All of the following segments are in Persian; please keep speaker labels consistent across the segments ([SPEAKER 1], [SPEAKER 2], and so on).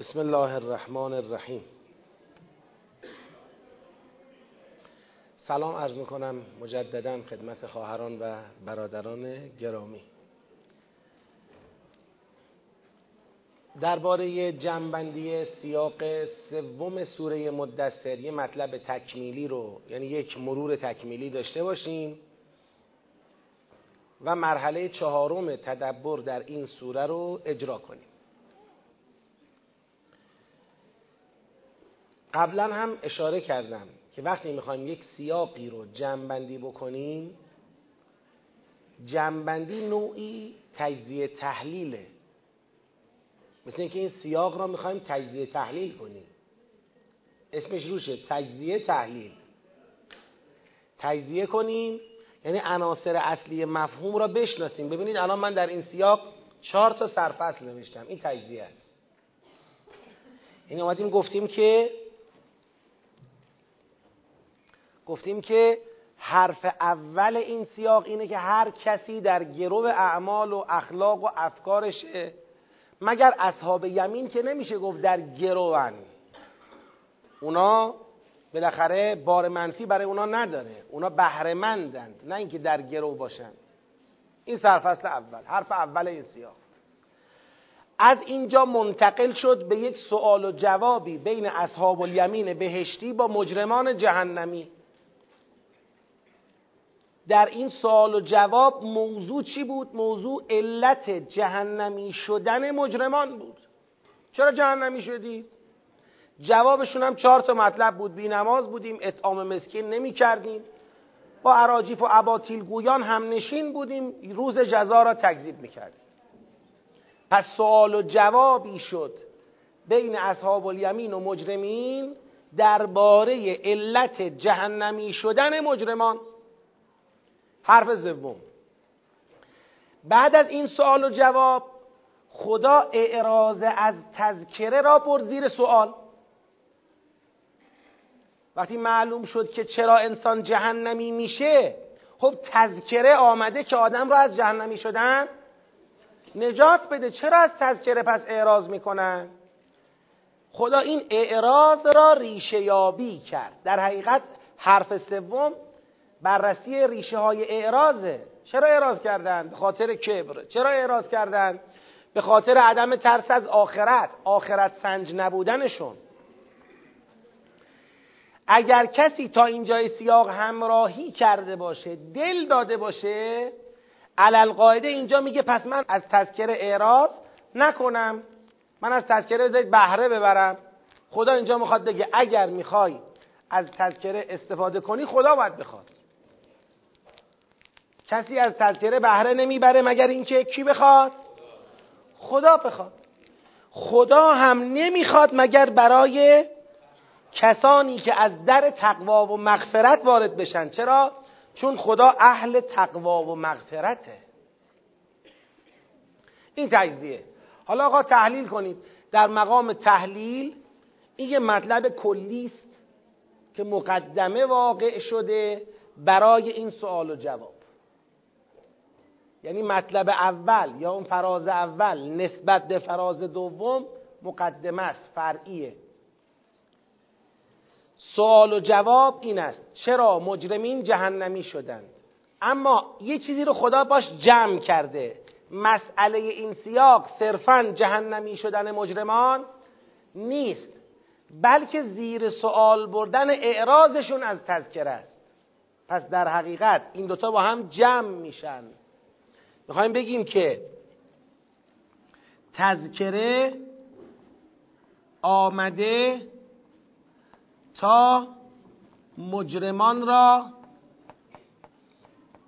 [SPEAKER 1] بسم الله الرحمن الرحیم. سلام عرض می‌کنم مجددا خدمت خواهران و برادران گرامی. درباره جنبندی سیاق سوم سوره مدثر یه مطلب تکمیلی رو یعنی یک مرور تکمیلی داشته باشیم و مرحله چهارم تدبر در این سوره رو اجرا کنیم. قبلا هم اشاره کردم که وقتی می‌خوایم یک سیاقی رو جمعبندی بکنیم جمعبندی نوعی تجزیه تحلیله. مثل اینکه این سیاق را می‌خوایم تجزیه تحلیل کنیم. اسمش روشه تجزیه تحلیل. تجزیه کنیم یعنی عناصر اصلی مفهوم را بشناسیم. ببینید الان من در این سیاق چهار تا سرفصل نوشتم. این تجزیه است. این یعنی اومدیم گفتیم که گفتیم که حرف اول این سیاق اینه که هر کسی در گرو اعمال و اخلاق و افکارشه. مگر اصحاب یمین که نمیشه گفت در گروان اونا بالاخره بار منفی برای اونا نداره. اونا بهرهمندند نه اینکه در گرو باشن. این سرفصل اول حرف اول این سیاق. از اینجا منتقل شد به یک سوال و جوابی بین اصحاب الیمین بهشتی با مجرمان جهنمی. در این سوال و جواب موضوع چی بود؟ موضوع علت جهنمی شدن مجرمان بود. چرا جهنمی شدید؟ جوابشون هم چهار تا مطلب بود. بی نماز بودیم اطعام مسکین نمی کردیم با عراجیف و عباطیل گویان هم نشین بودیم روز جزا را تکذیب می کردیم پس سوال و جوابی شد. بین اصحاب الیمین و مجرمین درباره علت جهنمی شدن مجرمان حرف سوم بعد از این سوال و جواب خدا اعراض از تذکره را بر زیر سوال. وقتی معلوم شد که چرا انسان جهنمی میشه خب تذکره آمده که آدم را از جهنمی شدن نجات بده. چرا از تذکره پس اعراض می‌کنن؟ خدا این اعراض را ریشه یابی کرد. در حقیقت حرف سوم بررسی ریشه های اعراضه. چرا اعراض کردن؟ به خاطر کبر. چرا اعراض کردن؟ به خاطر عدم ترس از آخرت. آخرت سنج نبودنشون. اگر کسی تا اینجای سیاق همراهی کرده باشه دل داده باشه علل قاعده اینجا میگه پس من از تذکره اعراض نکنم. من از تذکره بذارید بهره ببرم. خدا اینجا می‌خواد بگه اگر می‌خوای از تذکره استفاده کنی خدا باید بخواد. کسی از تذکره بهره نمی‌بره مگر اینکه کی بخواد؟ خدا بخواد. خدا هم نمی‌خواد مگر برای کسانی که از در تقوا و مغفرت وارد بشن. چرا؟ چون خدا اهل تقوا و مغفرته. این تجزیه. حالا آقا تحلیل کنید. در مقام تحلیل این یه مطلب کلی است که مقدمه واقع شده برای این سوال و جواب. یعنی مطلب اول یا اون فراز اول نسبت به فراز دوم مقدمه است فرعیه. سوال و جواب این است چرا مجرمین جهنمی شدند؟ اما یه چیزی رو خدا باش جمع کرده. مسئله این سیاق صرفا جهنمی شدن مجرمان نیست بلکه زیر سوال بردن اعراضشون از تذکره است. پس در حقیقت این دوتا با هم جمع میشن. می‌خوایم بگیم که تذکره آمده تا مجرمان را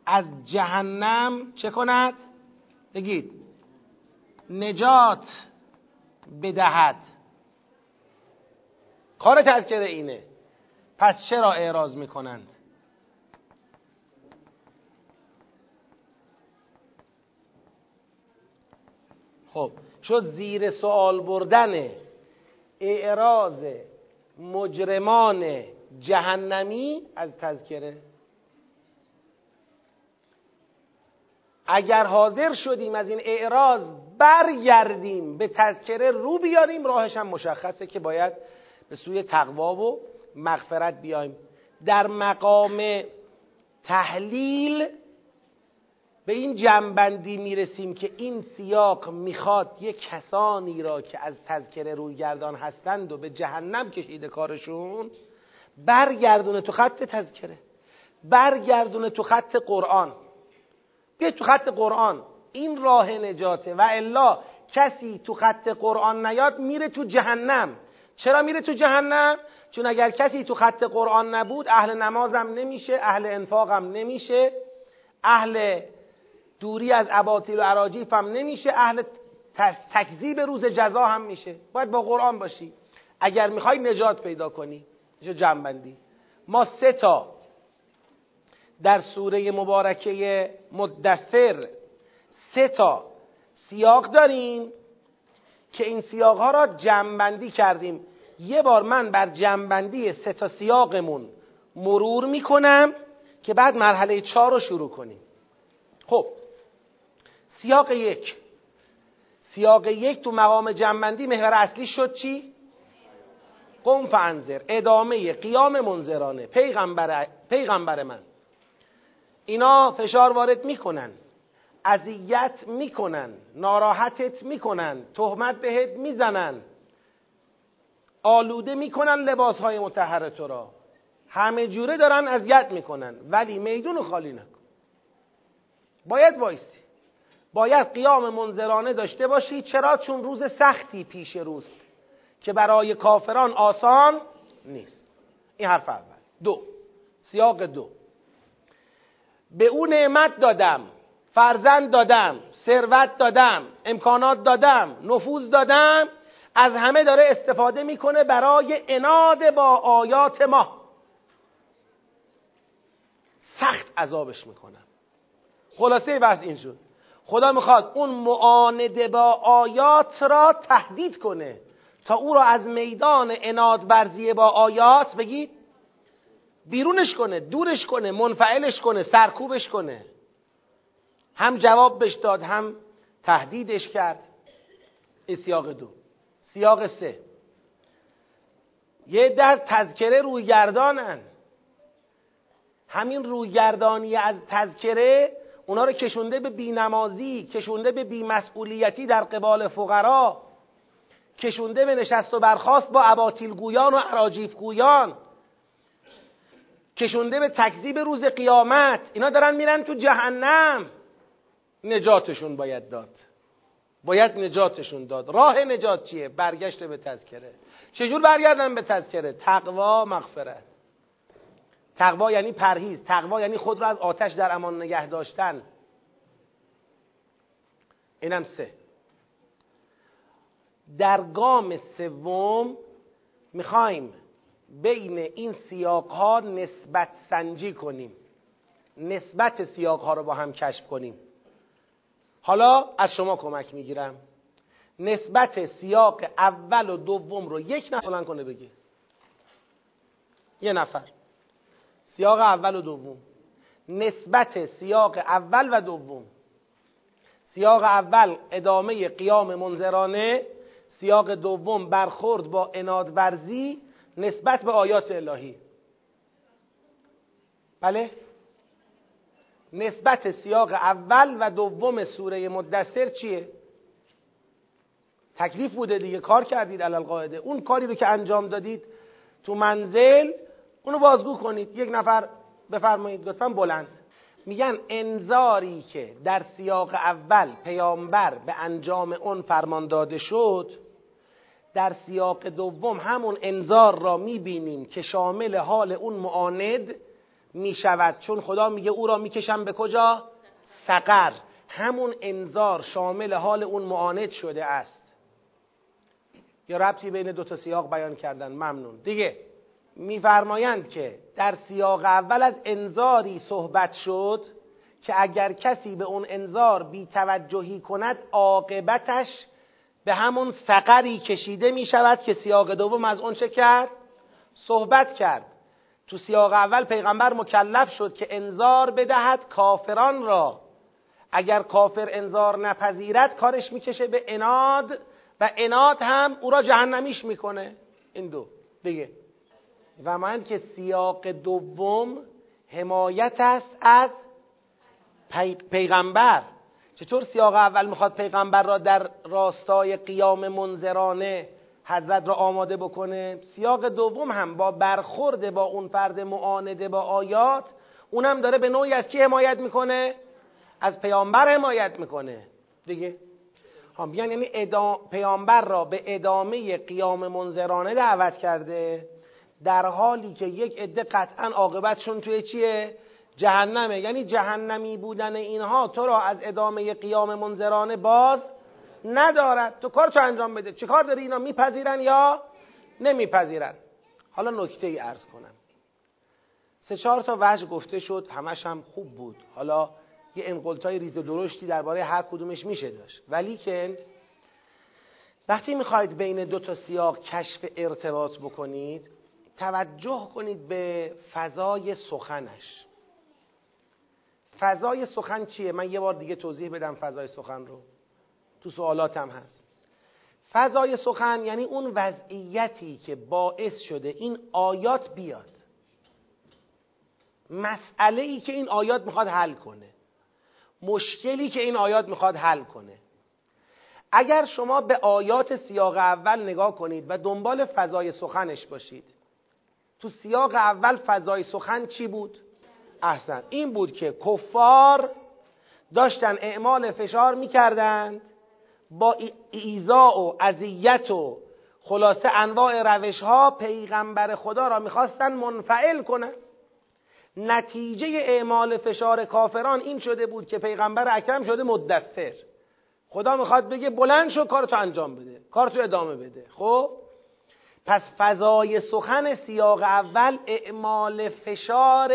[SPEAKER 1] از جهنم چه کند؟ بگید. نجات بدهد. کار تذکره اینه. پس چرا اعراض می‌کنند؟ خب شو زیر سوال بردن اعراض مجرمان جهنمی از تذکره. اگر حاضر شدیم از این اعراض برگردیم به تذکره رو بیاریم راهش هم مشخصه که باید به سوی تقوا و مغفرت بیایم. در مقام تحلیل به این جنبندی می‌رسیم که این سیاق می‌خواد یک کسانی را که از تذکره رویگردان هستند و به جهنم کشیده کارشون برگردونه تو خط تذکره برگردونه تو خط قرآن. بیا تو خط قرآن. این راه نجاته. و الا کسی تو خط قرآن نیاد میره تو جهنم. چرا میره تو جهنم؟ چون اگر کسی تو خط قرآن نبود اهل نمازم نمیشه اهل انفاقم نمیشه اهل دوری از اباطیل و عراجیف هم نمیشه اهل تکذیب روز جزا هم میشه. باید با قرآن باشی. اگر می‌خوای نجات پیدا کنی جنبندی ما سه تا در سوره مبارکه مدثر سه تا سیاق داریم که این سیاق ها را جنبندی کردیم. یه بار من بر جنبندی سه تا سیاقمون مرور می‌کنم که بعد مرحله چهار رو شروع کنیم. خب سیاق یک. سیاق یک تو مقام جنبندی محور اصلی شد چی؟ قوم فانذر ادامه قیام منذرانه پیغمبر, پیغمبر من. اینا فشار وارد می‌کنن اذیت می‌کنن ناراحتت می‌کنن تهمت بهت می‌زنن. آلوده می‌کنن لباس های متحر تو را. همه جوره دارن اذیت می‌کنن ولی میدون خالی نکن. باید وایسی. باید قیام منظرانه داشته باشی چرا؟ چون روز سختی پیش روست که برای کافران آسان نیست. این حرف اول. دو. سیاق دو. به او نعمت دادم فرزند دادم ثروت دادم امکانات دادم نفوذ دادم. از همه داره استفاده می‌کنه برای اناد با آیات ما. سخت عذابش می‌کنم. خلاصه بحث این شد خدا می‌خواد اون معانده با آیات را تهدید کنه. تا او را از میدان اناد برزیه با آیات بگید بیرونش کنه دورش کنه منفعلش کنه سرکوبش کنه. هم جواب بش داد هم تهدیدش کرد. سیاق دو. سیاق سه. یه در تذکره رویگردانن. همین رویگردانی از تذکره اونا رو کشونده به بینمازی کشونده به بیمسئولیتی در قبال فقرا کشونده به نشست و برخواست با عباطیل گویان و عراجیف گویان کشونده به تکذیب روز قیامت. اینا دارن میرن تو جهنم. نجاتشون باید داد. باید نجاتشون داد. راه نجات چیه؟ برگشت به تذکره. چجور برگردن به تذکره؟ تقوا مغفرت. تقوا یعنی پرهیز. تقوا یعنی خود را از آتش در امان نگه داشتن. اینم سه. در گام سوم می‌خوایم بین این سیاق ها نسبت سنجی کنیم. نسبت سیاق ها رو با هم کشف کنیم. حالا از شما کمک می‌گیرم. نسبت سیاق اول و دوم رو یک نفر کنه بگی. یه نفر. سیاق اول و دوم. نسبت سیاق اول و دوم. سیاق اول ادامه قیام منظرانه سیاق دوم برخورد با انادورزی نسبت به آیات الهی. بله؟ نسبت سیاق اول و دوم سوره مدثر چیه؟ تکلیف بوده دیگه کار کردید علال قاعده اون کاری رو که انجام دادید تو منزل اونو بازگو کنید. یک نفر بفرمایید لطفا بلند. میگن انذاری که در سیاق اول پیامبر به انجام اون فرمان داده شد در سیاق دوم همون انذار را می‌بینیم که شامل حال اون معاند می‌شود. چون خدا میگه او را می‌کشم به کجا؟ سقر. همون انذار شامل حال اون معاند شده است. یا ربطی بین دو تا سیاق بیان کردن؟ ممنون. دیگه. میفرمایند که در سیاق اول از انذاری صحبت شد که اگر کسی به اون انذار بیتوجهی کند عاقبتش به همون سقری کشیده می شود که سیاق دوم از اون چه کرد؟ صحبت کرد. تو سیاق اول پیغمبر مکلف شد که انذار بدهد کافران را. اگر کافر انذار نپذیرد کارش می‌کشه به اناد و اناد هم او را جهنمیش می‌کنه. این دو. دیگه. و من که سیاق دوم حمایت است از پیغمبر. چطور سیاق اول می‌خواد پیغمبر را در راستای قیام منظرانه حضرت را آماده بکنه؟ سیاق دوم هم با برخورد با اون فرد معانده با آیات اونم داره به نوعی از کی حمایت می‌کنه؟ از پیامبر حمایت می‌کنه. دیگه؟ هم یعنی پیامبر را به ادامه قیام منظرانه دعوت کرده. در حالی که یک عده قطعا عاقبتشون توی چیه؟ جهنمه. یعنی جهنمی بودن اینها تو را از ادامه قیام منظرانه باز ندارد. تو کار تو انجام بده. چه کار داری اینا؟ میپذیرن یا نمیپذیرن؟ حالا نکته ای ارز کنم. سه چهار تا وجه گفته شد. همش هم خوب بود. حالا یه انقلتای ریز درشتی درباره هر کدومش میشه داشت. ولی که وقتی می‌خواید بین دو تا سیاق کشف ارتباط بکنید توجه کنید به فضای سخنش. فضای سخن چیه؟ من یه بار دیگه توضیح بدم فضای سخن رو. تو سوالاتم هست. فضای سخن یعنی اون وضعیتی که باعث شده این آیات بیاد. مسئله ای که این آیات می‌خواد حل کنه. مشکلی که این آیات می‌خواد حل کنه. اگر شما به آیات سیاق اول نگاه کنید و دنبال فضای سخنش باشید تو سیاق اول فضای سخن چی بود؟ احسن. این بود که کفار داشتن اعمال فشار می‌کردند با ایزا و اذیت و خلاصه انواع روش ها پیغمبر خدا را می‌خواستن منفعل کنن. نتیجه اعمال فشار کافران این شده بود که پیغمبر اکرم شده مدثر. خدا می‌خواد بگه بلند شو کارتو انجام بده کارتو ادامه بده. خب؟ پس فضای سخن سیاق اول اعمال فشار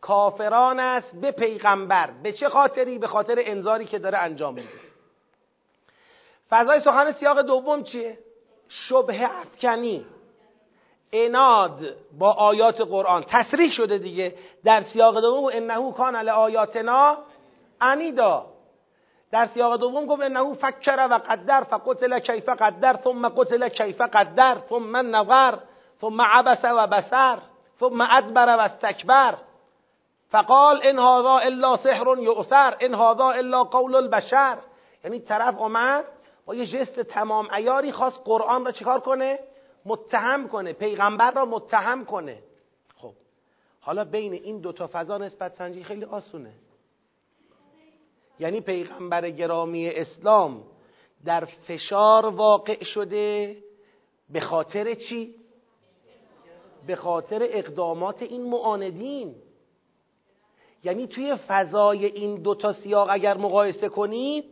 [SPEAKER 1] کافران است به پیغمبر. به چه خاطری؟ به خاطر انذاری که داره انجام میده. فضای سخن سیاق دوم چیه؟ شبه افکنی. اناد با آیات قرآن. تصریح شده دیگه. در سیاق دوم انه کان علی آیاتنا انیدا در سیاق دوم گفت انه فکر و قدر فقتل کیف قدر ثم قتل کیف قدر ثم نظر ثم عبس و بسر ثم ادبر و استکبر. فقال ان هذا الا سحر یؤثر ان هذا الا قول البشر. یعنی طرف اومد با یه جست تمام ایاری خواست قرآن را چیکار کنه؟ متهم کنه پیغمبر را متهم کنه. خب حالا بین این دوتا فضا نسبت سنجی خیلی آسونه. یعنی پیغمبر گرامی اسلام در فشار واقع شده به خاطر چی؟ به خاطر اقدامات این معاندین. یعنی توی فضای این دوتا سیاق اگر مقایسه کنید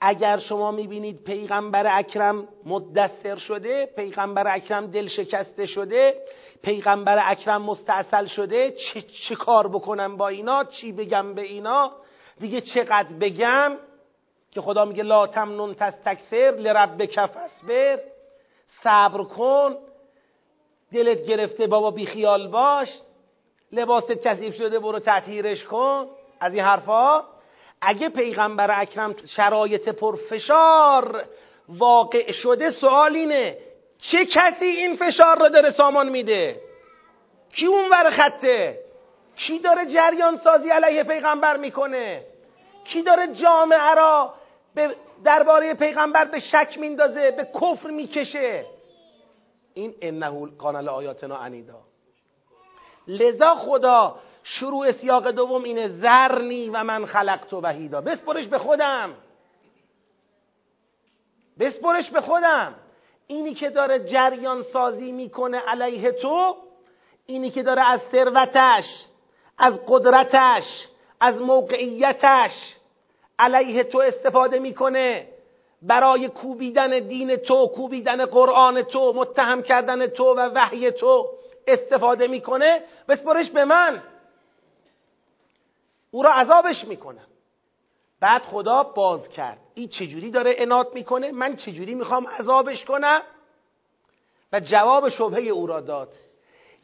[SPEAKER 1] اگر شما می‌بینید پیغمبر اکرم مدثر شده پیغمبر اکرم دل شکسته شده پیغمبر اکرم مستاصل شده چه, چه کار بکنم با اینا؟ چی بگم به اینا؟ دیگه چقدر بگم که خدا میگه لا تمنون تستکثر لرب بر صبر کن دلت گرفته بابا بیخیال باش لباست کثیف شده برو تطهیرش کن از این حرفا. اگه پیغمبر اکرم شرایط پرفشار واقع شده سوال اینه چه کسی این فشار رو داره سامان میده؟ کی اون ور خطه؟ کی داره جریان سازی علیه پیغمبر می‌کنه؟ کی داره جامعه را درباره پیغمبر به شک میندازه به کفر می‌کشه؟ این انه کانال آیاتنا انیدا لذا خدا شروع سیاق دوم اینه زرنی و من خلقت و وحیدا. بسپرش به خودم. بسپرش به خودم. اینی که داره جریان سازی می‌کنه علیه تو اینی که داره از ثروتش از قدرتش از موقعیتش علیه تو استفاده می‌کنه. برای کوبیدن دین تو کوبیدن قرآن تو متهم کردن تو و وحی تو استفاده می‌کنه. بسپرش به من. او را عذابش می‌کنم. بعد خدا باز کرد. این چجوری داره انات می‌کنه؟ من چجوری می‌خوام عذابش کنم؟ و جواب شبهه او را داد.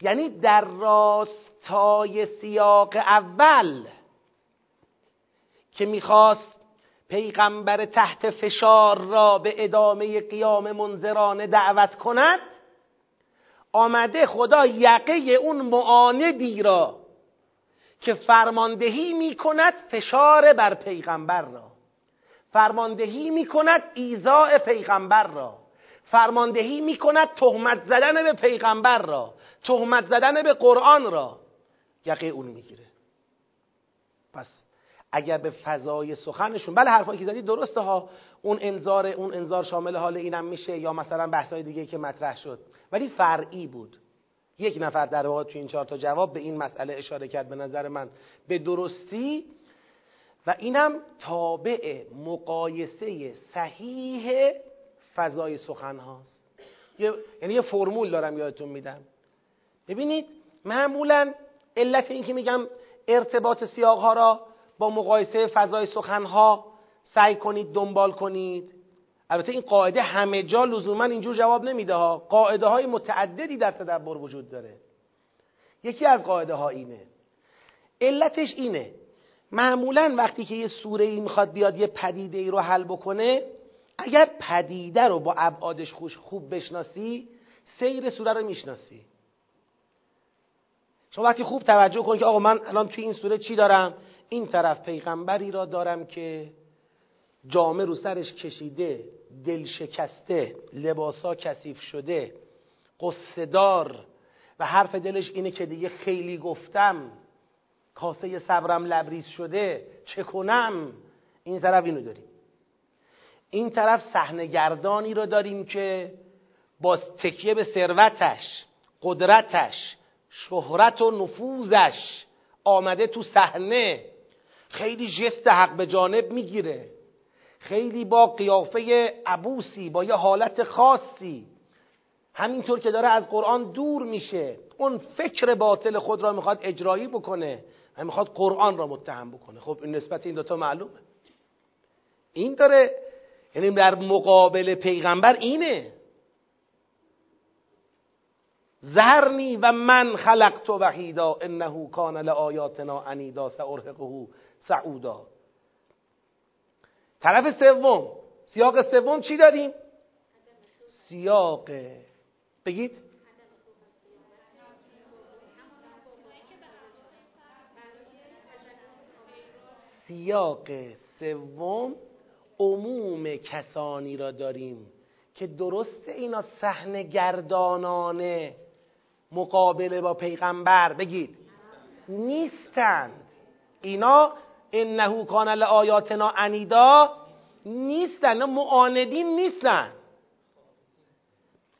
[SPEAKER 1] یعنی در راستای سیاق اول که می‌خواست پیغمبر تحت فشار را به ادامه قیام منظرانه دعوت کند آمده خدا یقه اون معاندی را که فرماندهی می‌کند فشار بر پیغمبر را. فرماندهی می‌کند ایزاع پیغمبر را. فرماندهی می‌کند تهمت زدن به پیغمبر را. تهمت زدن به قرآن را یقه اون می‌گیره. پس اگر به فضای سخنشون بله حرفایی که زدی درسته ها. اون انذار اون انذار شامل حال اینم میشه یا مثلا بحثای دیگه که مطرح شد. ولی فرعی بود. یک نفر در واقع تو این چهار تا جواب به این مسئله اشاره کرد به نظر من. به درستی و اینم تابع مقایسه صحیح فضای سخن هاست. یعنی یه فرمول دارم یادتون میدم. ببینید معمولا علت این که میگم ارتباط سیاق ها را با مقایسه فضای سخن ها سعی کنید دنبال کنید. البته این قاعده همه جا لزوما اینجور جواب نمیده ها. قاعده های متعددی در تدبر وجود داره. یکی از قاعده ها اینه. علتش اینه. معمولا وقتی که یه سوره ای می‌خواد بیاد یه پدیده ای رو حل بکنه اگر پدیده رو با ابعادش خوش خوب بشناسی سیر سوره رو می‌شناسی. شما وقتی خوب توجه کن که آقا من الان توی این سوره چی دارم؟ این طرف پیغمبری را دارم که جامه رو سرش کشیده دل شکسته لباسا کثیف شده قصدار و حرف دلش اینه که دیگه خیلی گفتم کاسه صبرم لبریز شده چه کنم این طرف اینو داریم. این طرف صحنهگردانی رو داریم که با تکیه به ثروتش قدرتش شهرت و نفوذش آمده تو صحنه. خیلی جست حق به جانب می‌گیره. خیلی با قیافه عبوسی با یه حالت خاصی. همینطور که داره از قرآن دور میشه. اون فکر باطل خود را می‌خواد اجرایی بکنه و می‌خواد قرآن را متهم بکنه. خب این نسبت این دوتا معلومه. این داره یعنی در مقابل پیغمبر اینه. زهرنی و من خلقت وحیدا انه کان لآیاتنا عنیدا سارهقه سعودا. طرف سوم سیاق سوم چی داریم؟ سیاق. بگید. سیاق سوم عموم کسانی را داریم که درست اینا صحنه گردانانه مقابله با پیغمبر بگید. نیستند. اینا انه کان لآیاتنا عنیدا نیستن معاندین نیستن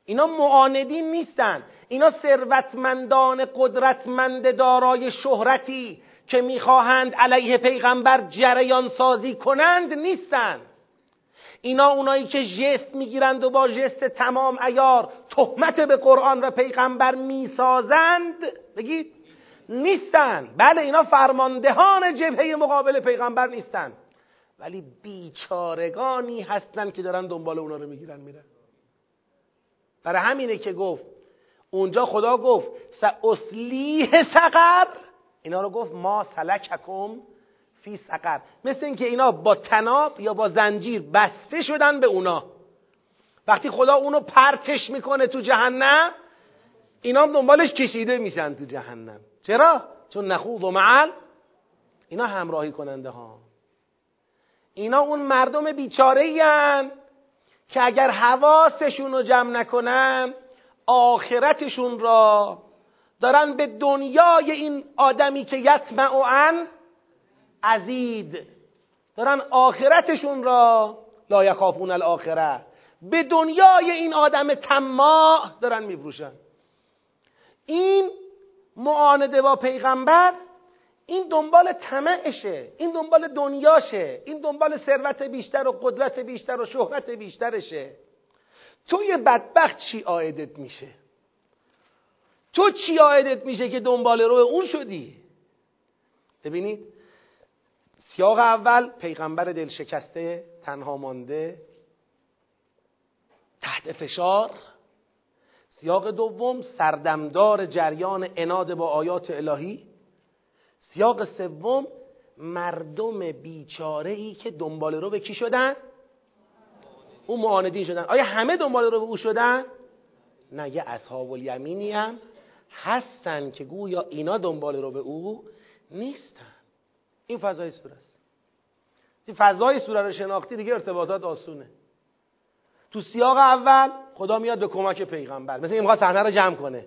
[SPEAKER 1] اینا معاندین نیستن اینا ثروتمندان قدرتمند دارای شهرتی که می‌خواهند علیه پیغمبر جریان سازی کنند نیستند. اینا اونایی که جست می‌گیرند و با جست تمام ایار تهمت به قرآن و پیغمبر می‌سازند بگید نیستن. بله اینا فرماندهان جبهه مقابل پیغمبر نیستن. ولی بیچارگانی هستن که دارن دنبال اونا رو می‌گیرن میرن. برای همینه که گفت اونجا خدا گفت اصلیه سقر. اینا رو گفت ما سلککم فی سقر. مثل اینکه اینا با تناب یا با زنجیر بسته شدن به اونا. وقتی خدا اونو پرتش می‌کنه تو جهنم اینا دنبالش کشیده میشن تو جهنم. چرا؟ چون نخوض و معل. اینا همراهی کننده ها. اینا اون مردم بیچاره که اگر حواسشون رو جمع نکنن آخرتشون را دارن به دنیای این آدمی که یطمع ان عزید دارن آخرتشون را لا یخافون الاخره به دنیای این آدم تماع دارن میفروشن. این معانده با پیغمبر این دنبال طمعشه این دنبال دنیاشه این دنبال ثروت بیشتر و قدرت بیشتر و شهرت بیشترشه. توی بدبخت چی آیدت میشه؟ تو چی آیدت میشه که دنبال رو اون شدی؟ ببینید سیاق اول پیغمبر دل شکسته تنها مانده تحت فشار سیاق دوم سردمدار جریان اناد با آیات الهی سیاق سوم مردم بیچاره ای که دنبال رو به کی شدن؟ اون معاندین شدن آیا همه دنبال رو به او شدن؟ نه یه اصحاب الیمینی هم هستن که گویا اینا دنبال رو به او نیستن این فضای سوره است. این فضای سوره رو شناختی دیگه ارتباطات آسونه. تو سیاق اول خدا میاد به کمک پیغمبر. مثل این می‌خواد صحنه رو جمع کنه.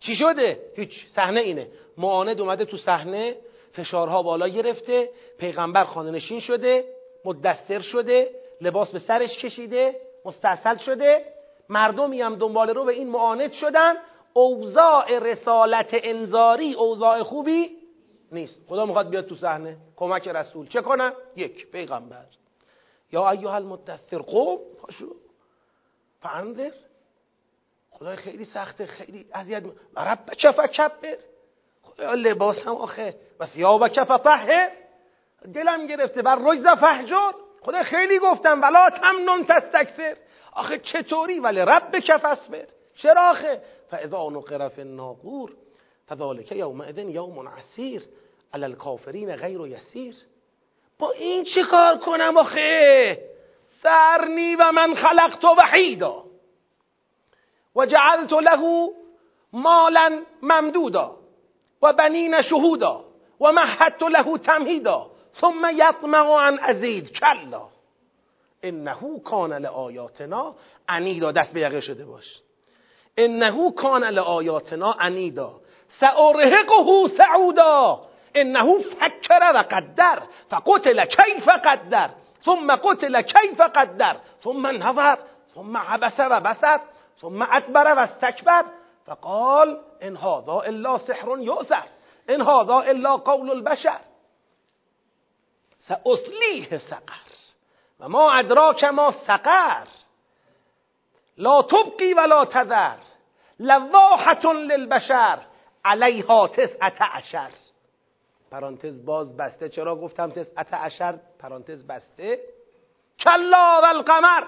[SPEAKER 1] چی شده؟ هیچ. صحنه اینه. معاند اومده تو صحنه فشارها بالا گرفته پیغمبر خانه نشین شده مدثر شده لباس به سرش کشیده مستصل شده. مردمی هم دنبال رو به این معاند شدن. اوضاع رسالت انذاری اوضاع خوبی نیست. خدا می‌خواد بیاد تو صحنه. کمک رسول. چه کنم یک پیغمبر. یا ایها المدثر قوم پاشو. فانذر خدای خیلی سخته خیلی اذیت رب چفا کبر خدا لباس هم آخه. و ثیاب کف طهر دلم گرفته. بر رجز فحجر خدا خیلی گفتم ولا تمنن تستکثر. آخه چطوری؟ ولی رب کف اسبر چرا آخه؟ فاذا نقر فی الناقور. فذلك یومئذ یوم عسیر علی الکافرین غیر یسیر با این چی کار کنم آخه؟ سرنی و من خلقت وحیدا. و جعلت له مالا ممدودا و بنین شهودا و مهدت له تمهیدا. ثم یطمع ان ازید. کلا. انه کان لآیاتنا عنیدا دست به یقه شده باش. انه کان لآیاتنا عنیدا سأرهقه سعودا. انه فکر و قدر فقتل کیف قدر. ثم قتل کیف قدر. ثم نظر ثم عبس و بسر ثم ادبر و استکبر فقال ان هذا الا سحر یؤثر ان هذا الا قول البشر. سأصلیه سقر. و ما ادراک ما سقر. لا تبقی ولا تذر. لواحة للبشر. علیها تسعت عشر. پرانتز باز بسته. چرا گفتم تسعت عشر؟ پرانتز بسته. کلا و القمر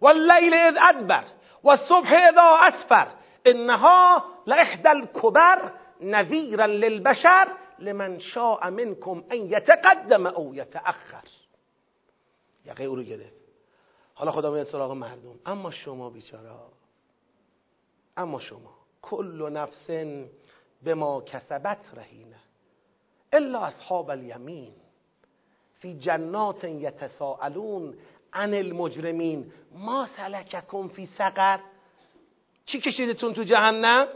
[SPEAKER 1] و اللیل اذ ادبر و الصبح اذا اسفر. انها لاحدى الكبر نذیرا للبشر لمن شاء منكم ان یتقدم او یتأخر. یقه او رو گرفت. حالا خدا میاد سراغ مردم. اما شما بیچاره اما شما. کل نفس به ما کسبت رهینه. الا اصحاب الیمین. فی جنات یتساءلون عن المجرمین. ما سلککم فی سقر. چی کشیدتون تو جهنم؟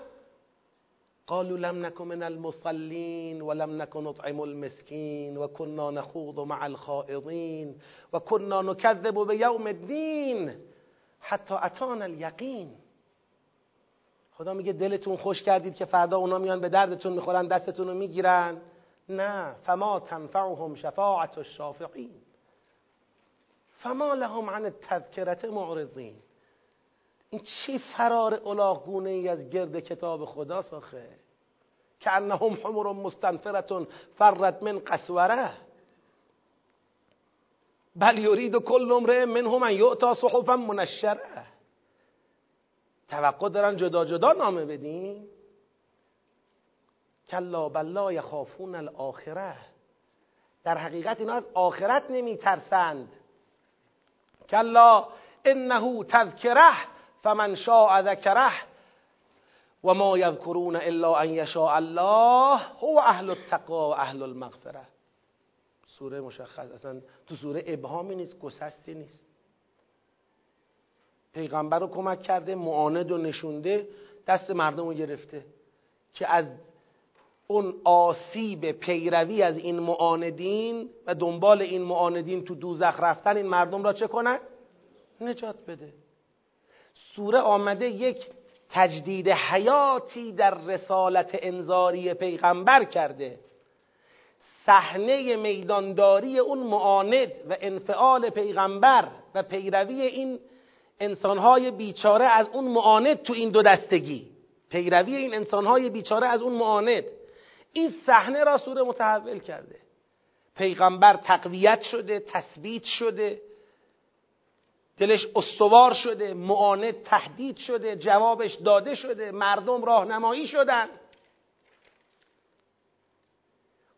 [SPEAKER 1] قالوا لم نكن من المصلين ولم نكن نطعم المسكين وكنا نخوض مع الخائضين وكنا نكذب بيوم الدين حتی اتانا الیقین. خدا میگه دلتون خوش کردید که فردا اونا میان به دردتون می‌خورن دستتون رو می‌گیرن. نه فما تنفعهم شفاعت الشافعین. فما لهم عن التذکرت معرضین. این چی فرار الاغگونه ای از گرد کتاب خدا ساخه؟ که انهم حمر مستنفرتون فرد من قسوره. بل یرید کل امرئ منهم ان یؤتا صحفا منشره توقع دارن جدا جدا نامه بدین؟ کلا بلا یخافون الاخره. در حقیقت اینا از آخرت نمی ترسند کلا انه تذکره فمن شاء ذکره و ما یذکرون الا ان یشاء الله هو اهل التقوا و اهل المغفره. سوره مشخص اصلا تو سوره ابهامی نیست گسستی نیست. پیغمبر رو کمک کرده معاند و نشونده دست مردم رو گرفته. که از اون آسیب پیروی از این معاندین و دنبال این معاندین تو دوزخ رفتن این مردم را چه کنند؟ نجات بده. سوره آمده یک تجدید حیاتی در رسالت انذاری پیغمبر کرده. صحنه میدانداری اون معاند و انفعال پیغمبر و پیروی این انسانهای بیچاره از اون معاند تو این دو دستگی. پیروی این انسانهای بیچاره از اون معاند. این صحنه را سوره متحول کرده. پیغمبر تقویت شده تثبیت شده. دلش استوار شده معاند تهدید شده جوابش داده شده مردم راهنمایی شدن.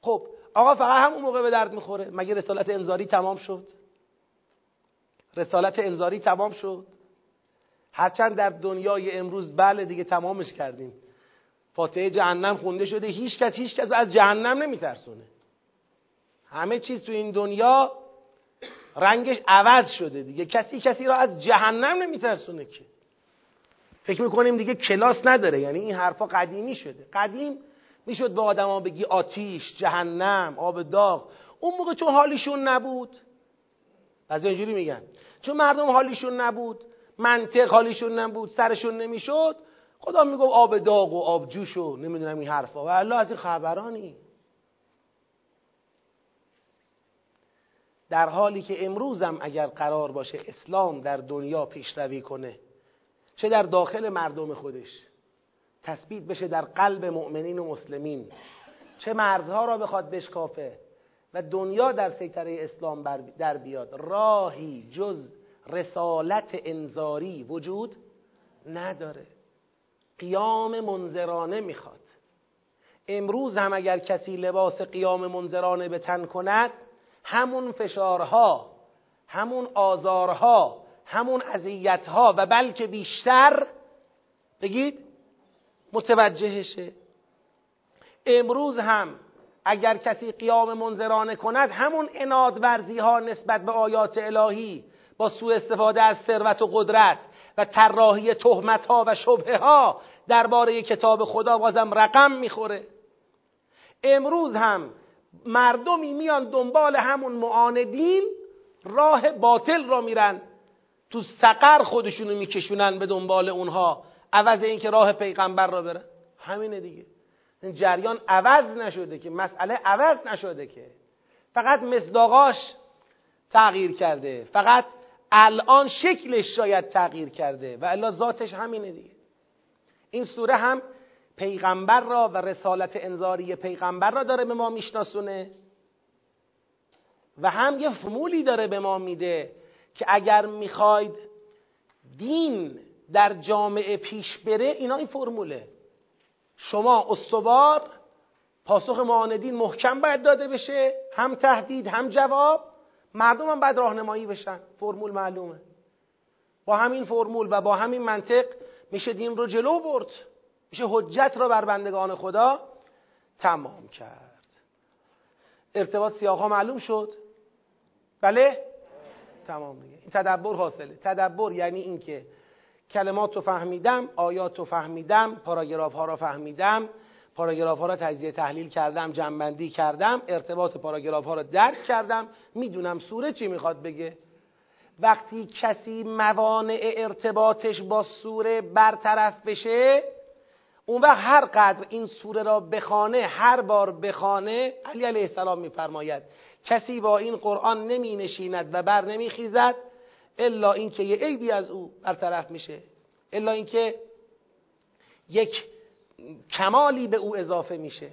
[SPEAKER 1] خب آقا فقط همون موقع به درد می‌خوره. مگه رسالت انذاری تمام شد؟ رسالت انذاری تمام شد. هرچند در دنیای امروز بله دیگه تمامش کردیم. فاتحه جهنم خونده شده هیچ کس هیچ کس از جهنم نمیترسونه. همه چیز تو این دنیا رنگش عوض شده دیگه. کسی کسی را از جهنم نمیترسونه که. فکر می‌کنیم دیگه کلاس نداره یعنی این حرفا قدیمی شده. قدیم می‌شد به آدما بگی آتیش جهنم آب داغ. اون موقع چون حالیشون نبود. از اینجوری میگن. چون مردم حالیشون نبود منطق حالیشون نبود سرشون نمی‌شد خدا می‌گفت آب داغ و آب جوش و نمی‌دونم این حرفا. و الله از این خبرانی. در حالی که امروزم اگر قرار باشه اسلام در دنیا پیشروی کنه چه در داخل مردم خودش تثبیت بشه در قلب مؤمنین و مسلمین چه مرزها را بخواد بشکافه و دنیا در سیطره اسلام در بیاد. راهی جز رسالت انذاری وجود نداره. قیام منظرانه می‌خواد. امروز هم اگر کسی لباس قیام منظرانه به تن کند همون فشارها همون آزارها همون اذیتها و بلکه بیشتر بگید متوجهشه. امروز هم اگر کسی قیام منظرانه کند همون اناد ورزی ها نسبت به آیات الهی با سوء استفاده از ثروت و قدرت و طراحی تهمت ها و شبه ها درباره کتاب خدا بازم رقم می‌خوره. امروز هم مردمی میان دنبال همون معاندین راه باطل را میرن. تو سقر خودشونو میکشونن به دنبال اونها عوض اینکه راه پیغمبر را برن. همینه دیگه. این جریان عوض نشده که مسئله عوض نشده که. فقط مصداقاش تغییر کرده. فقط الان شکلش شاید تغییر کرده و الا ذاتش همینه دیگه. این سوره هم پیغمبر را و رسالت انذاری پیغمبر را داره به ما میشناسونه و هم یه فرمولی داره به ما میده که اگر می‌خواید دین در جامعه پیش بره اینا این فرموله. شما استوار پاسخ معاندین محکم باید داده بشه هم تهدید هم جواب. مردم هم باید راهنمایی بشن. فرمول معلومه. با همین فرمول و با همین منطق میشه دین رو جلو برد. میشه حجت را بر بندگان خدا تمام کرد. ارتباط سیاق ها معلوم شد؟ بله؟ تمام دیگه. این تدبر حاصله. تدبر یعنی اینکه کلمات رو فهمیدم آیات رو فهمیدم پاراگراف ها رو فهمیدم پاراگراف ها رو تجزیه تحلیل کردم جنبندی کردم ارتباط پاراگراف ها رو درک کردم. می‌دونم سوره چی می‌خواد بگه. وقتی کسی موانع ارتباطش با سوره برطرف بشه اون وقت هر قدر این سوره را بخانه هر بار بخانه علی علیه السلام میفرماید کسی با این قرآن نمی نشیند و بر نمی خیزد الا اینکه یه عیبی از او برطرف میشه. الا اینکه یک کمالی به او اضافه میشه.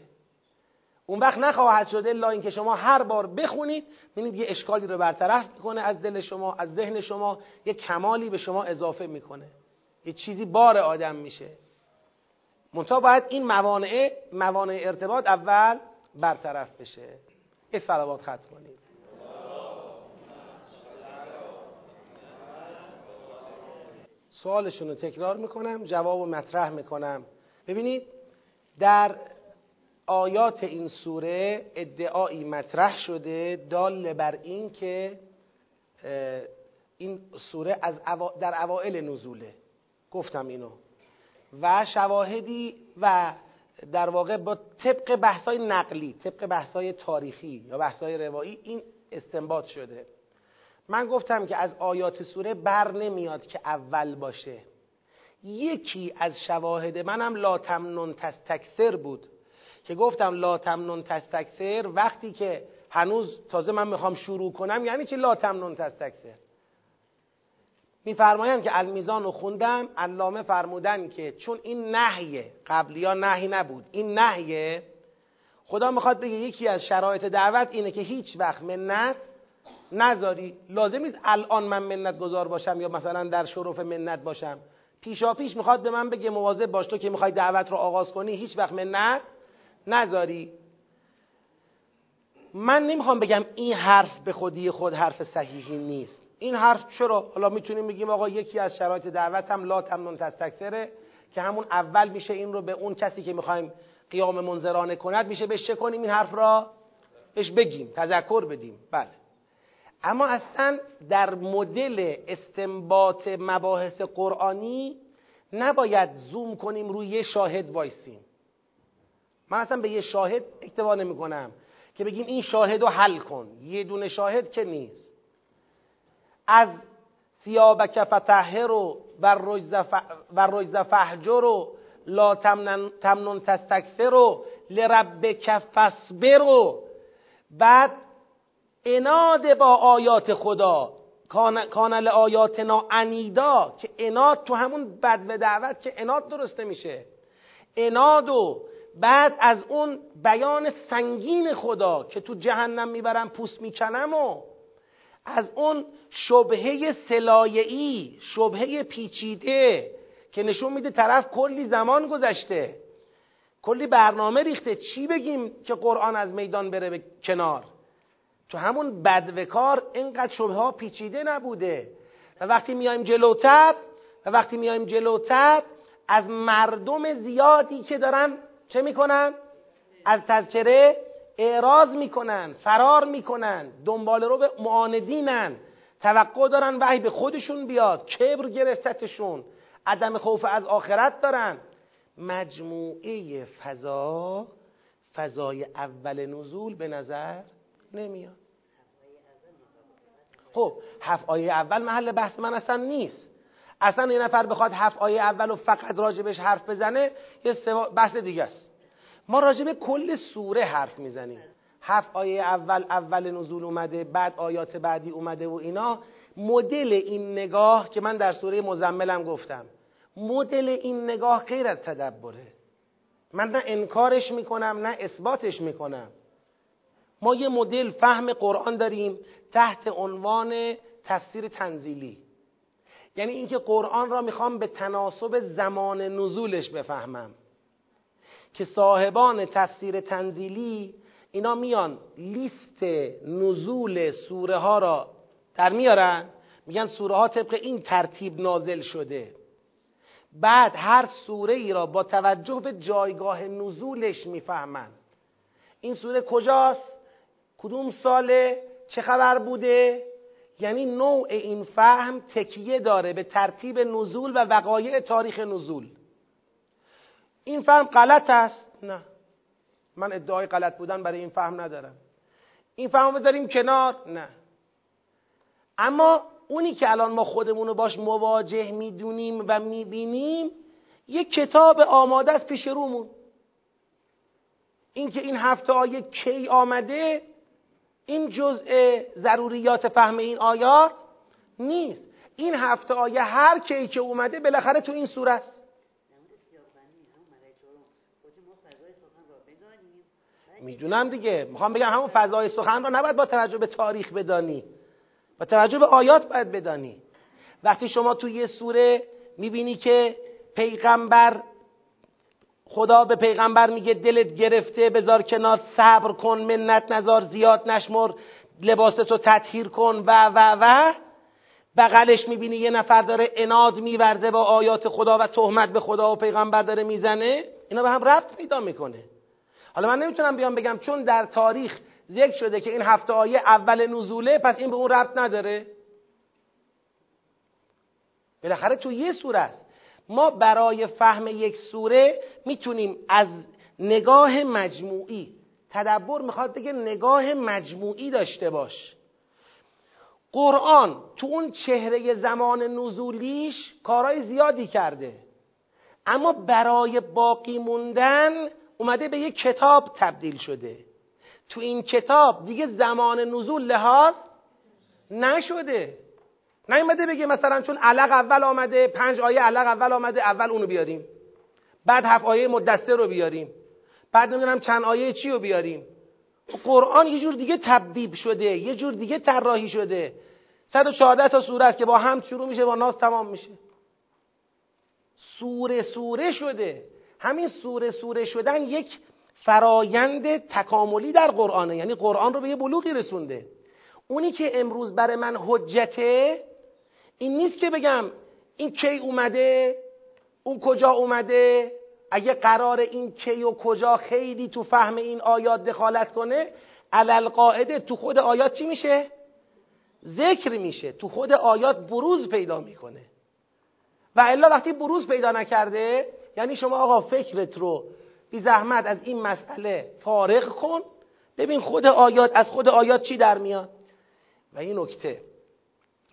[SPEAKER 1] اون وقت نخواهد شد الا اینکه شما هر بار بخونید ببینید یه اشکالی رو برطرف می‌کنه از دل شما از ذهن شما یه کمالی به شما اضافه می‌کنه. یه چیزی بار آدم میشه. منتها باید این موانع موانع ارتباط اول برطرف بشه. یه صلوات ختم کنید. سوالشون رو تکرار می‌کنم جواب و مطرح می‌کنم. ببینید در آیات این سوره ادعایی مطرح شده دال بر این که این سوره از در اوائل نزوله. گفتم اینو. و شواهدی و در واقع با طبق بحثای نقلی طبق بحثای تاریخی یا بحثای روایی این استنباط شده. من گفتم که از آیات سوره بر نمیاد که اول باشه. یکی از شواهد منم لا تمنون تستکثر بود که گفتم لا تمنون تستکثر وقتی که هنوز تازه من می‌خوام شروع کنم یعنی چی لا تمنون تستکثر؟ میفرمایند که المیزان رو خوندم علامه فرمودن که چون این نهیه قبلی ها نهی نبود این نهیه خدا می‌خواد بگه یکی از شرایط دعوت اینه که هیچ وقت منت نذاری. لازم نیست الان من منت گذار باشم یا مثلا در شرف منت باشم. پیشا پیش می‌خواد به من بگه مواظب باش تو که می‌خوای دعوت رو آغاز کنی هیچ وقت منت نذاری. من نمی‌خوام بگم این حرف به خودی خود حرف صحیحی نیست. این حرف چرا؟ حالا می‌تونیم بگیم آقا یکی از شرایط دعوت هم لا تمنون تستکثره که همون اول میشه این رو به اون کسی که می‌خوایم قیام منظرانه کند میشه بهش کنیم؟ این حرف را بهش بگیم تذکر بدیم. بله. اما اصلا در مدل استنباط مباحث قرآنی نباید زوم کنیم روی یه شاهد وایسیم. من اصلا به یه شاهد اکتفا نمی کنم که بگیم این شاهد رو حل کن. یه دونه شاهد که نیست. از ثیابک فتحر و و رجز فحجر و لا تمنون تستکثر و لربک فصبر و بعد اناد با آیات خدا. کانل آیاتنا انیدا که اناد تو همون بد و دعوت که اناد درسته میشه. اناد و بعد از اون بیان سنگین خدا که تو جهنم می‌برم پوست می‌کنم و از اون شبهه سلایعی شبهه پیچیده که نشون میده طرف کلی زمان گذشته. کلی برنامه ریخته. چی بگیم که قرآن از میدان بره به کنار؟ تو همون بدوکار اینقدر شبه ها پیچیده نبوده. و وقتی میایم جلوتر و وقتی میایم جلوتر از مردم زیادی که دارن چه می‌کنن؟ از تذکره اعراض می‌کنن فرار می‌کنن دنبال رو به معاندینن. توقع دارن وحی به خودشون بیاد کبر گرفتتشون عدم خوف از آخرت دارن. مجموعه فضا فضای اول نزول به نظر نمیاد. خب هفت آیه اول محل بحث من اصلا نیست. اصلا یه نفر بخواد هفت آیه اول و فقط راجبش حرف بزنه یه بحث دیگه است. ما راجب کل سوره حرف می‌زنیم. هفت آیه اول اول نزول اومده بعد آیات بعدی اومده و اینا. مدل این نگاه که من در سوره مزملم گفتم مدل این نگاه غیر از تدبره. من نه انکارش می‌کنم نه اثباتش می‌کنم. ما یه مدل فهم قرآن داریم تحت عنوان تفسیر تنزیلی. یعنی اینکه قرآن را می‌خوام به تناسب زمان نزولش بفهمم. که صاحبان تفسیر تنزیلی اینا میان لیست نزول سوره ها را در میارن میگن سوره ها طبق این ترتیب نازل شده. بعد هر سوره ای را با توجه به جایگاه نزولش می‌فهمن. این سوره کجاست؟ کدوم ساله چه خبر بوده؟ یعنی نوع این فهم تکیه داره به ترتیب نزول و وقایع تاریخ نزول. این فهم غلط است؟ نه. من ادعای غلط بودن برای این فهم ندارم. این فهم بذاریم کنار؟ نه. اما اونی که الان ما خودمون رو باش مواجه می‌دونیم و می‌بینیم یک کتاب آماده است پیش رومون. اینکه این هفته آیه کی آمده این جزء ضروریات فهم این آیات نیست. این هفته آیه هر کی که اومده بالاخره تو این سوره است. می‌دونم دیگه. می‌خوام بگم همون فضای سخن رو نباید با توجه به تاریخ بدانی. با توجه به آیات باید بدانی. وقتی شما تو یه سوره می‌بینی که پیغمبر خدا به پیغمبر میگه دلت گرفته بذار کنار صبر کن منت نزار زیاد نشمر لباستو تطهیر کن و و و. بغلش می‌بینی یه نفر داره اناد میورزه با آیات خدا و تهمت به خدا و پیغمبر داره می‌زنه. اینا به هم ربط پیدا می‌کنه. حالا من نمی‌تونم بیام بگم چون در تاریخ ذکر شده که این هفته آیه اول نزوله پس این به اون ربط نداره. بالاخره تو یه سوره است. ما برای فهم یک سوره می‌تونیم از نگاه مجموعی تدبر می‌خواد بگه نگاه مجموعی داشته باش. قرآن تو اون چهره زمان نزولیش کارهای زیادی کرده. اما برای باقی موندن اومده به یک کتاب تبدیل شده. تو این کتاب دیگه زمان نزول لحاظ نشده. نیومده بگه مثلا چون علق اول آمده پنج آیه علق اول آمده اول اونو بیاریم. بعد هفت آیه مدسته رو بیاریم. بعد نمی‌دونم چند آیه چی رو بیاریم. قرآن یه جور دیگه تبدیب شده یه جور دیگه طراحی شده. 114 تا سوره است که با هم شروع میشه با ناز تمام میشه. سوره سوره شده. همین سوره سوره شدن یک فرایند تکاملی در قرآنه. یعنی قرآن رو به یه بلوغی رسونده. اونی که امروز برای من حجته این نیست که بگم این کی اومده اون کجا اومده؟ اگه قرار این کی و کجا خیلی تو فهم این آیات دخالت کنه علل قاعده تو خود آیات چی میشه؟ ذکر میشه. تو خود آیات بروز پیدا می‌کنه. و الا وقتی بروز پیدا نکرده یعنی شما آقا فکرت رو بی زحمت از این مسئله فارغ کن ببین خود آیات از خود آیات چی در میاد؟ و این نکته.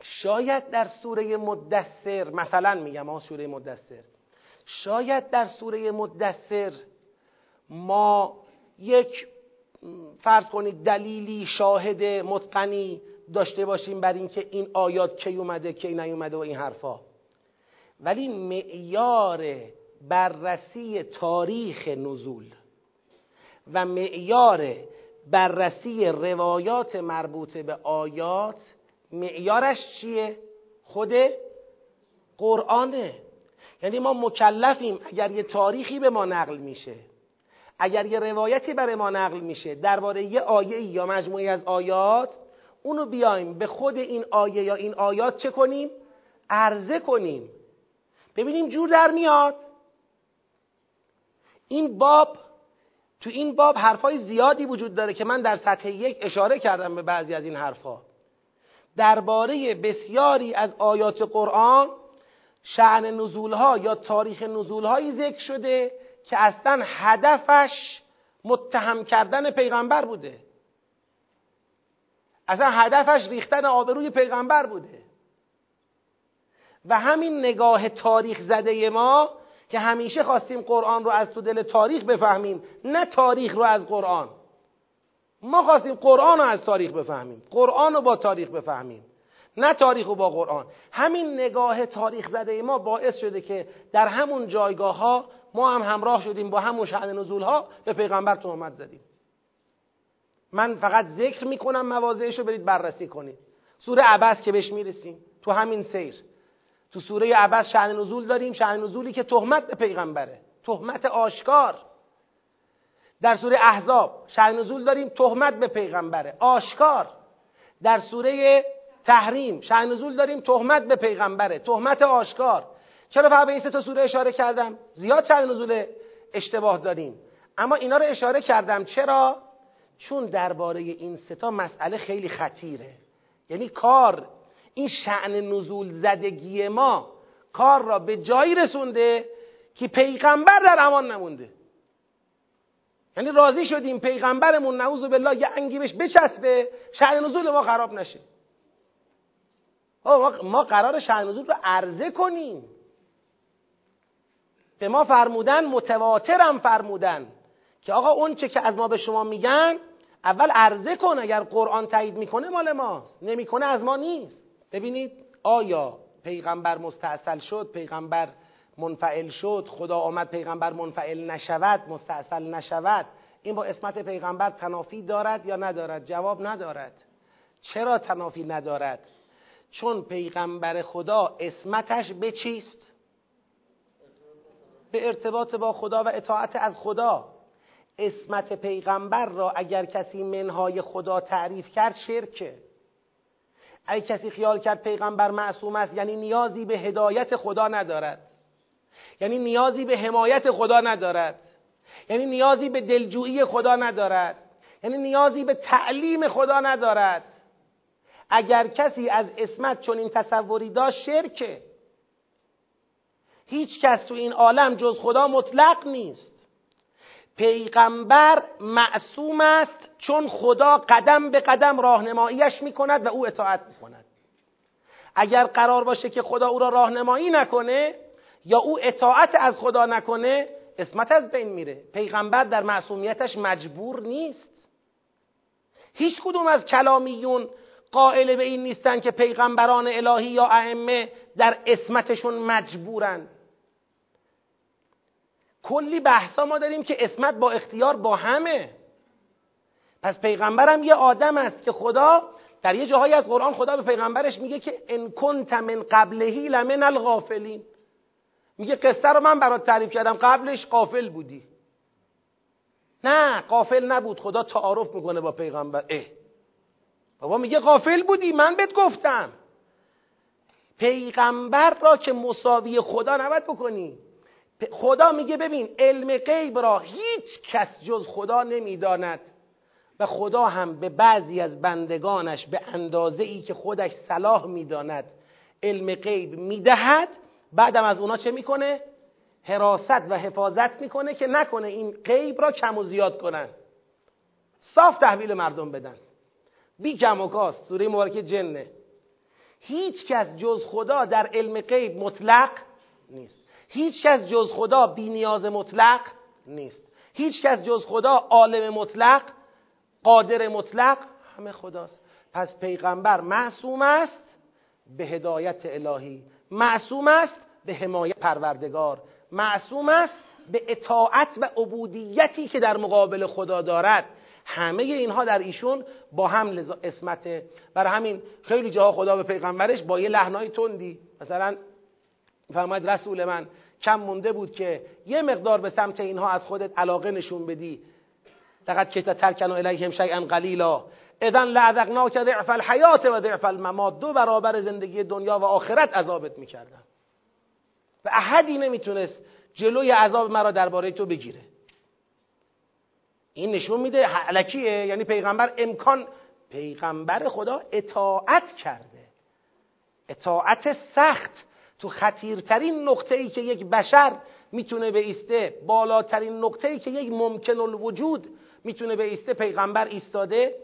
[SPEAKER 1] شاید در سوره مدثر مثلا میگم آن سوره مدثر. شاید در سوره مدثر ما یک فرض کنید دلیلی شاهد متقنی داشته باشیم بر اینکه این آیات کی اومده کی نیومده و این حرفا. ولی معیار بررسی تاریخ نزول و معیار بررسی روایات مربوطه به آیات معیارش چیه؟ خود قرآنه. یعنی ما مکلفیم اگر یه تاریخی به ما نقل میشه. اگر یه روایتی برای ما نقل میشه. درباره یه آیه یا مجموعی از آیات اونو بیایم. به خود این آیه یا این آیات چه کنیم؟ عرضه کنیم. ببینیم جور در میاد. این باب تو این باب حرفای زیادی وجود داره که من در سطح یک اشاره کردم به بعضی از این حرفا. درباره بسیاری از آیات قرآن شعن نزولها یا تاریخ نزولهایی ذکر شده که اصلا هدفش متهم کردن پیغمبر بوده. اصلا هدفش ریختن آبروی پیغمبر بوده. و همین نگاه تاریخ زده ما که همیشه خواستیم قرآن رو از تو دل تاریخ بفهمیم نه تاریخ رو از قرآن. ما خواستیم قرآن رو از تاریخ بفهمیم. قرآن رو با تاریخ بفهمیم. نه تاریخ رو با قرآن. همین نگاه تاریخ زده ما باعث شده که در همون جایگاه ها ما هم همراه شدیم با همون شعن نزول ها به پیغمبر تهمت زدیم. من فقط ذکر می‌کنم مواضعش رو برید بررسی کنید. سوره عبس که بهش می‌رسیم. تو همین سیر. تو سوره عبس شعن نزول داریم. شعن نزولی که تهمت به پیغمبره. تهمت آشکار. در سوره احزاب شعن نزول داریم تهمت به پیغمبره. آشکار. در سوره تحریم شعن نزول داریم تهمت به پیغمبره. تهمت آشکار. چرا فقط به این سه تا سوره اشاره کردم؟ زیاد شعن نزول اشتباه داریم. اما اینا رو اشاره کردم. چرا؟ چون درباره این سه تا مسئله خیلی خطیره. یعنی کار این شعن نزول زدگی ما کار را به جایی رسونده که پیغمبر در امان نمونده. یعنی راضی شدیم پیغمبرمون نعوذ بالله یه انگی بهش بچسبه شعن نزول ما خراب نشه. ما قرار شعن نزول رو عرضه کنیم. به ما فرمودن متواترم فرمودن که آقا اون چه که از ما به شما میگن اول عرضه کن اگر قرآن تایید می‌کنه مال ماست. نمی‌کنه از ما نیست. ببینید آیا پیغمبر مستاصل شد پیغمبر منفعل شد خدا آمد پیغمبر منفعل نشود مستاصل نشود. این با اسمت پیغمبر تنافی دارد یا ندارد؟ جواب ندارد. چرا تنافی ندارد؟ چون پیغمبر خدا اسمتش به چیست؟ به ارتباط با خدا و اطاعت از خدا. اسمت پیغمبر را اگر کسی منهای خدا تعریف کرد شرکه. اگه کسی خیال کرد پیغمبر معصوم است یعنی نیازی به هدایت خدا ندارد. یعنی نیازی به حمایت خدا ندارد. یعنی نیازی به دلجویی خدا ندارد. یعنی نیازی به تعلیم خدا ندارد. اگر کسی از اسمت چون این تصوری داشت شرکه. هیچ کس تو این عالم جز خدا مطلق نیست. پیغمبر معصوم است چون خدا قدم به قدم راهنماییش می‌کند و او اطاعت می‌کند. اگر قرار باشه که خدا او را راهنمایی نکنه یا او اطاعت از خدا نکنه اسمت از بین میره. پیغمبر در معصومیتش مجبور نیست. هیچ کدوم از کلامیون قائل به این نیستن که پیغمبران الهی یا ائمه در اسمتشون مجبورن. کلی بحثا ما داریم که اسمت با اختیار با همه. پس پیغمبرم یه آدم است که خدا در یه جاهایی از قرآن خدا به پیغمبرش میگه که ان کنت من قبلهی لمن الغافلین. میگه قصه رو من برات تعریف کردم. قبلش قافل بودی. نه قافل نبود. خدا تعارف می‌کنه با پیغمبر. اه. بابا میگه قافل بودی. من بهت گفتم. پیغمبر را که مساوی خدا نباید بکنی. خدا میگه ببین علم غیب را هیچ کس جز خدا نمی‌داند. و خدا هم به بعضی از بندگانش به اندازه ای که خودش صلاح می‌داند علم غیب می‌دهد بعدم از اونا چه می‌کنه؟ حراست و حفاظت می‌کنه که نکنه این غیب را کم و زیاد کنن. صاف تحویل مردم بدن. بی کم و کاست. سوره مبارکه جنه. هیچ کس جز خدا در علم غیب مطلق نیست. هیچ کس جز خدا بی نیاز مطلق نیست. هیچ کس جز خدا عالم مطلق قادر مطلق همه خداست. پس پیغمبر معصوم است به هدایت الهی. معصوم است به حمایت پروردگار. معصوم است به اطاعت و عبودیتی که در مقابل خدا دارد. همه اینها در ایشون با هم اسمته برای همین خیلی جاها خدا به پیغمبرش با یه لحنای تندی. مثلا فرماید رسول من کم مونده بود که یه مقدار به سمت اینها از خودت علاقه نشون بدی. لقد کت ترکن الیهم شیئا قلیلا. اذن که ضعف الحیات و ضعف الممات. دو برابر زندگی دنیا و آخرت عذابت می‌کردم و احدی نمی‌تونست جلوی عذاب مرا درباره تو بگیره. این نشون میده حلکیه یعنی پیغمبر امکان پیغمبر خدا اطاعت کرده. اطاعت سخت تو خطیرترین نقطه ای که یک بشر می‌تونه به ایسته بالاترین نقطه ای که یک ممکن الوجود می‌تونه به ایسته پیغمبر ایستاده.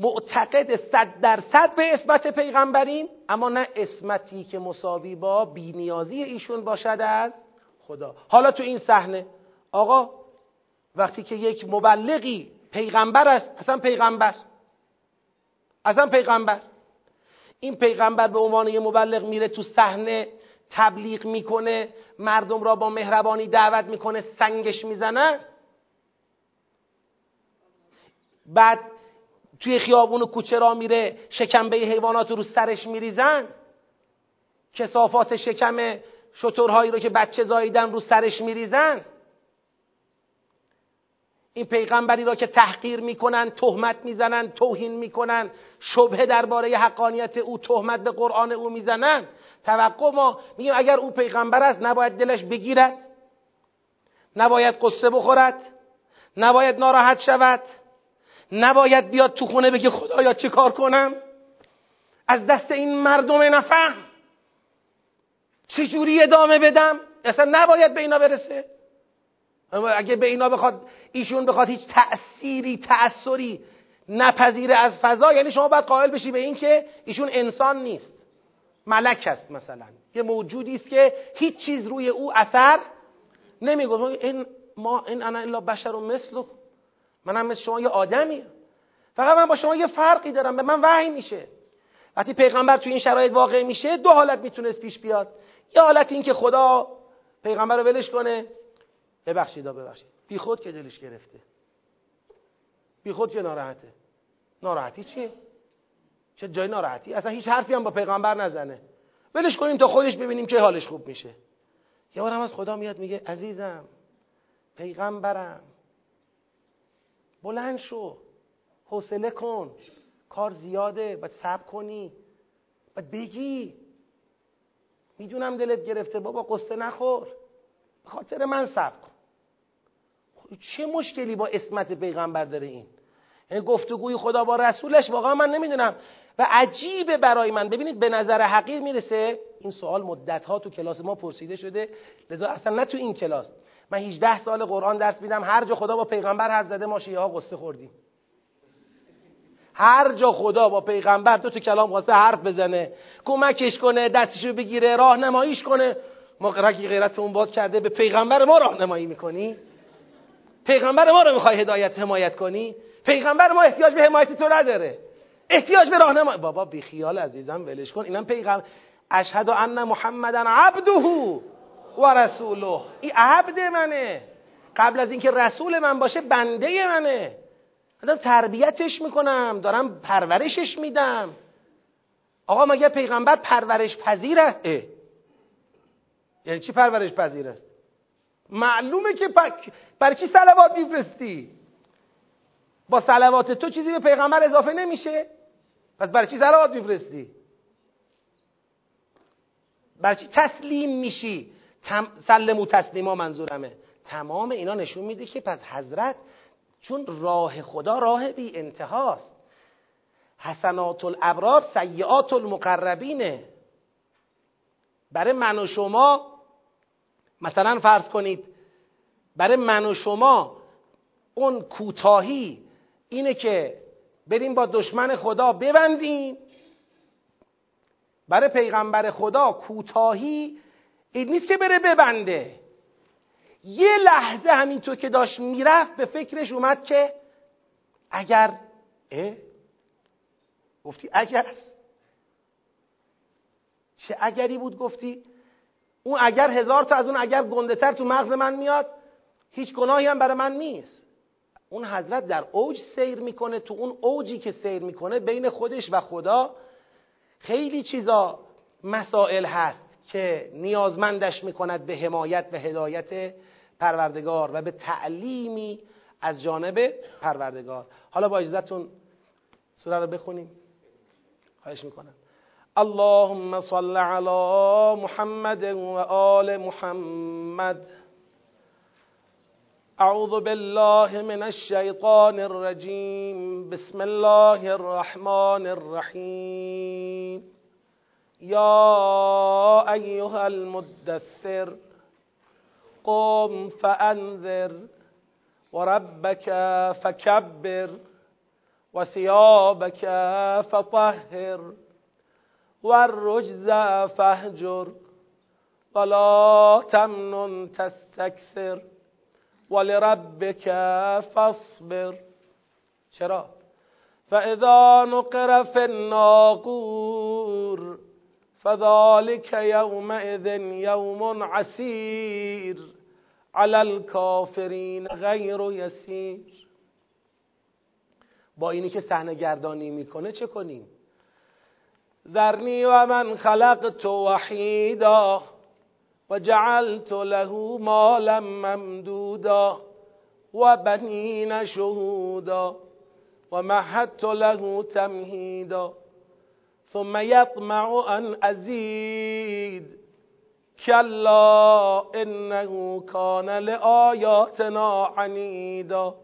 [SPEAKER 1] معتقد صد درصد به اسمت پیغمبریم اما نه اسمتی که مساوی با بینیازی ایشون باشد از خدا. حالا تو این صحنه آقا وقتی که یک مبلغی پیغمبر است اصلا پیغمبر اصلا پیغمبر. این پیغمبر به عنوان یه مبلغ میره تو صحنه تبلیغ می‌کنه مردم را با مهربانی دعوت می‌کنه سنگش می‌زنن بعد توی خیابون و کوچه را میره شکمبه حیوانات رو سرش میریزن. کسافات شکم شطورهایی رو که بچه زاییدن رو سرش میریزن. این پیغمبری را که تحقیر می‌کنن تهمت می‌زنن توهین می‌کنن شبهه درباره حقانیت او تهمت به قرآن او می‌زنن. توقع ما میگیم اگر او پیغمبر است نباید دلش بگیرد. نباید قصه بخورد. نباید ناراحت شود. نباید بیاد تو خونه بگه خدایا چه کار کنم؟ از دست این مردم نفهم. چجوری ادامه بدم؟ اصلا نباید به اینا برسه. اگه به اینا بخواد ایشون بخواد هیچ تأثیری تأثری نپذیره از فضا یعنی شما باید قائل بشی به این که ایشون انسان نیست. ملک است مثلا. یه موجودی است که هیچ چیز روی او اثر نمیگه این ما این انا الا بشر و مثل منم مثل شما یه آدمی. فقط من با شما یه فرقی دارم. به من وحی میشه. وقتی پیغمبر تو این شرایط واقع میشه دو حالت می‌تونست پیش بیاد. یه حالت این که خدا پیغمبر رو ولش کنه. ببخشید ببخشید. بی خود که دلش گرفته. بی خود که ناراحته. ناراحتی چیه؟ چه جای ناراحتی؟ اصلا هیچ حرفی هم با پیغمبر نزنه. ولش کنیم تا خودش ببینیم چه حالش خوب میشه. یه بار هم از خدا میاد میگه عزیزم پیغمبرم. بلند شو. حوصله کن. کار زیاده باید صبر کنی. باید بگی. می‌دونم دلت گرفته. بابا قصه نخور. به خاطر من صبر کن. خب چه مشکلی با اسمت پیغمبر داره این؟ یعنی گفتگوی خدا با رسولش واقعا من نمی‌دونم. و عجیبه برای من. ببینید به نظر حقیر می‌رسه. این سوال مدت ها تو کلاس ما پرسیده شده. لذا اصلا نه تو این کلاس. من 18 سال قرآن درس میدم هر جا خدا با پیغمبر حرف زده ما شیعه ها قصه خوردیم. هر جا خدا با پیغمبر دو تو کلام خواسته حرف بزنه کمکش کنه دستشو بگیره راهنماییش کنه. ما رگی غیرتمون باد کرده به پیغمبر ما راهنمایی می‌کنی؟ پیغمبر ما رو می‌خوای هدایت حمایت کنی؟ پیغمبر ما احتیاج به حمایت تو نداره. احتیاج به راهنمایی. بابا بی خیال عزیزم ولش کن. اینم پیغمبر اشهد ان محمدن عبده. و رسوله. این عبد منه. قبل از اینکه رسول من باشه بنده منه. دارم تربیتش می‌کنم دارم پرورشش میدم. آقا مگه پیغمبر پرورش پذیر است. یعنی چی پرورش پذیر است؟ معلومه که پک برای چی سلوات میفرستی؟ با سلوات تو چیزی به پیغمبر اضافه نمیشه. پس برای چی سلوات میفرستی؟ برای چی تسلیم میشی؟ تم... سلمو تسلیما منظورمه. تمام اینا نشون میده که پس حضرت چون راه خدا راه بی انتهاست. حسنات الابرار سیعات المقربینه برای من و شما مثلا فرض کنید برای من و شما اون کوتاهی اینه که بریم با دشمن خدا ببندیم. برای پیغمبر خدا کوتاهی این نیست که بره ببنده. یه لحظه همینطور که داشت می‌رفت به فکرش اومد که اگر اه؟ گفتی اگر چه اگری بود گفتی؟ اون اگر هزار تا از اون اگر گنده تر تو مغز من میاد هیچ گناهی هم برای من نیست. اون حضرت در اوج سیر می‌کنه تو اون اوجی که سیر می‌کنه بین خودش و خدا خیلی چیزا مسائل هست. که نیازمندش می‌کند به حمایت و هدایت پروردگار و به تعلیمی از جانب پروردگار. حالا با اجازتون سوره رو بخونیم. خواهش می‌کنم. اللهم صل على محمد و آل محمد. اعوذ بالله من الشیطان الرجیم. بسم الله الرحمن الرحیم. یا ایها المدثر قم فأنذر وربك فكبر وثيابك فطهر والرجز فهجر ولا تمنن تستكثر ولربك فاصبر. چرا فإذا نقر في الناقور فذلك يومئذ يوم عسير على الكافرين غير يسير با اینی که صحنه گردانی می‌کنه چه کنیم؟ ذرنی و من خلقت وحیدا و جعلت له مالا ممدودا و بنین شهودا و مهدت له تمهیدا. ثم يطمع أن ازید كلا إنه كان لآياتنا عنيدا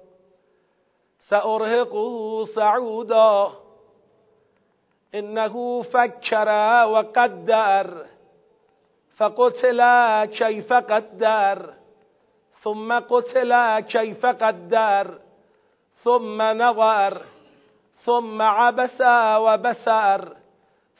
[SPEAKER 1] سأرهقه صعودا. إنه فكر وقدر. فقتل كيف قدر. ثم قتل كيف قدر. ثم نظر. ثم عبس وبسر.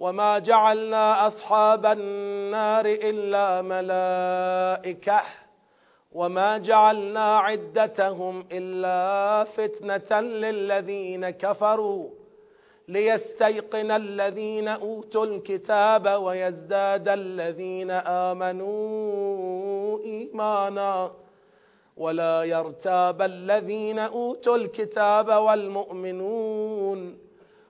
[SPEAKER 1] وما جعلنا أصحاب النار إلا ملائكة وما جعلنا عدتهم إلا فتنة للذين كفروا ليستيقن الذين اوتوا الكتاب ويزداد الذين امنوا ايمانا ولا يرتاب الذين اوتوا الكتاب والمؤمنون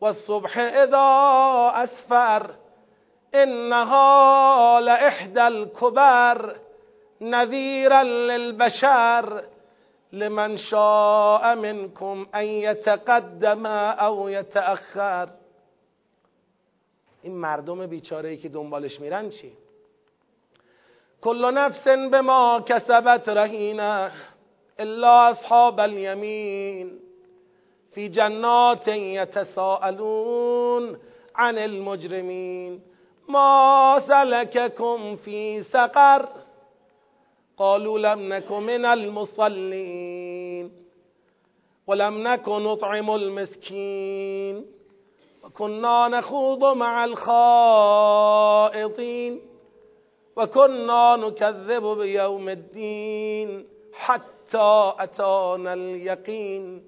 [SPEAKER 1] والصبح إذا أسفر إنها لإحدى الكبر نذيرا للبشر. لمن شاء منكم ان يتقدم او يتأخر. این مردم بیچاره ای که دنبالش میرن چی؟ کل نفس به ما کسبت رهینه الا اصحاب الیمین. فی جنات یتساءلون عن المجرمین ما سلككم في سقر؟ قالوا لم نكن من المصلين ولم نكن نطعم المسكين. وكنا نخوض مع الخائطين وكنا نكذب بيوم الدين حتى أتانا اليقين.